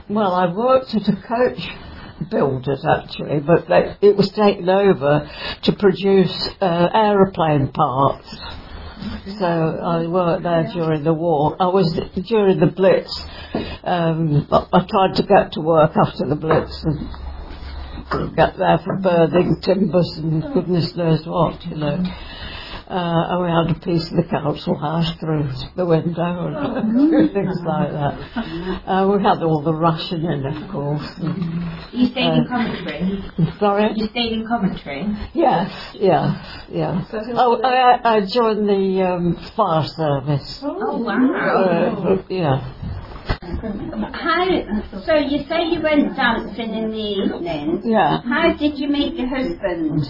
well, I worked at a coach builders actually, but they, it was taken over to produce uh, aeroplane parts. So I worked there during the war. I was during the Blitz. Um, I, tried to get to work after the Blitz and get there for birthing timbers and goodness knows what, you know. Uh, and we had a piece of the council house through the window and [LAUGHS] things like that. Uh, we had all the rationing, of course. and, You stayed in uh, Coventry. Sorry? You stayed in Coventry. Yes, yeah, yeah. Oh, I, I joined the um, fire service. Oh wow. Uh, yeah. How? So you say you went dancing in the evening. Yeah. How did you meet your husband?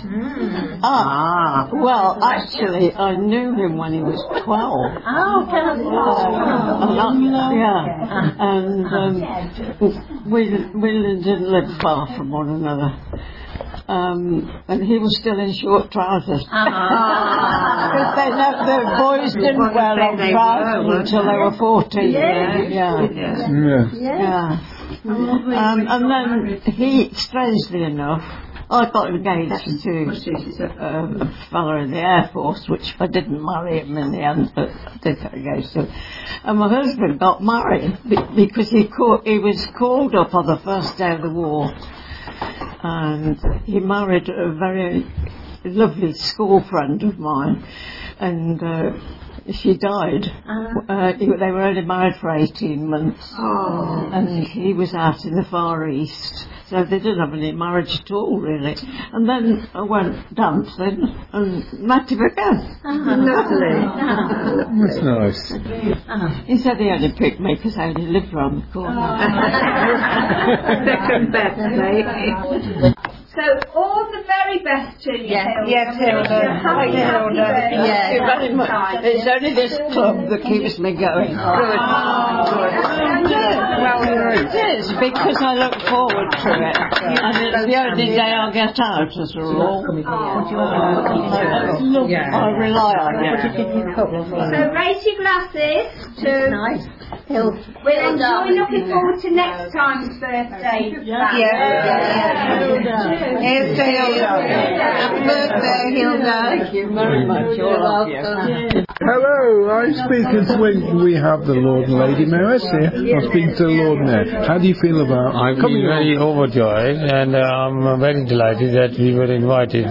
Ah, well, actually, I knew him when he was 12. Oh, tell us Uh, and yeah, and um, we we didn't live far from one another. Um, and he was still in short trousers. [LAUGHS] Because they know, the boys didn't wear long trousers until they were 14. Yeah. Yeah. Yeah. Yeah. Um, and then he, strangely enough, I got engaged to uh, a fellow in the Air Force, which I didn't marry him in the end, but I did get engaged to. him. And my husband got married because he, cau- he was called up on the first day of the war. And he married a very lovely school friend of mine. And uh, she died. Uh, they were only married for 18 months. And he was out in the Far East. So they didn't have any marriage at all, really. And then I went dancing and met him again. Uh-huh. Uh-huh. That's nice. Uh-huh. He said he only picked me because I only lived round the corner. Oh. [LAUGHS] Second best, [LAUGHS] mate. So all the very best to you, Hilda. Yes, Hilda. Happy, Thank you, happy Hilda. birthday. Thank you very much. It's only this club that keeps me going. Oh. Good. Well, it is because I look forward to it, and it's the only day I get out as a rule. Uh, look, I rely on it. So raise your glasses to nice. We'll enjoy looking forward to next time's birthday. Here's to Hilda. Happy birthday, Hilda. Thank you very much. You're welcome. Hello, I'm speaking to we, we have the Lord and Lady Mayoress here. I'm speaking to the Lord Mayor. How do you feel about I'm coming very overjoyed and uh, I'm very delighted that we were invited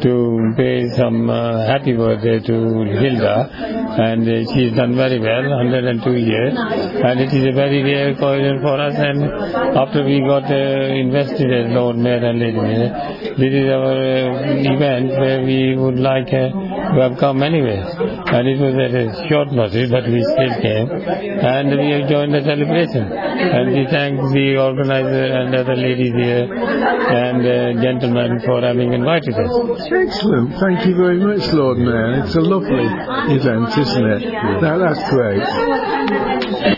to pay some uh, happy birthday to Hilda and uh, she's done very well, 102 years and it is a very rare occasion for us and after we got uh, invested as Lord Mayor and Lady This is our uh, event where we would like to have come anyway and it was at a short notice but we still came and we have joined the celebration and we thank the organizer and other ladies here and uh, gentlemen for having invited us. Excellent. Thank you very much, Lord Mayor. It's a lovely event, isn't it? Now, that's great.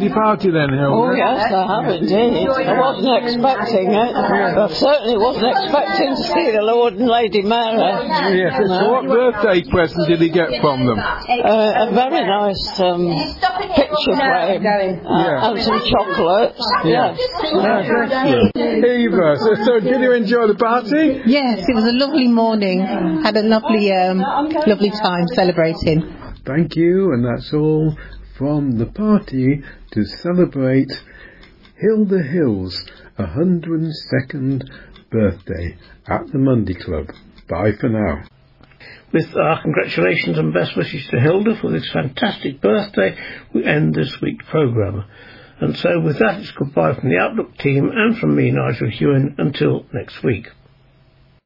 Your party then, Hilda? Oh yes, I have indeed. I wasn't expecting it. I certainly wasn't expecting to see the Lord and Lady Mayor. Yes. So what birthday present did he get from them? Uh, a very nice um, picture frame uh, and some chocolates. Yes. That's excellent. Eva, so, so did you enjoy the party? Yes, it was a lovely morning. Had a lovely, um, lovely time celebrating. Thank you, and that's all from the party to celebrate Hilda Hill's 102nd birthday at the Monday Club. Bye for now. With our congratulations and best wishes to Hilda for this fantastic birthday, we end this week's programme. And so with that, it's goodbye from the Outlook team and from me, Nigel Hewen, until next week.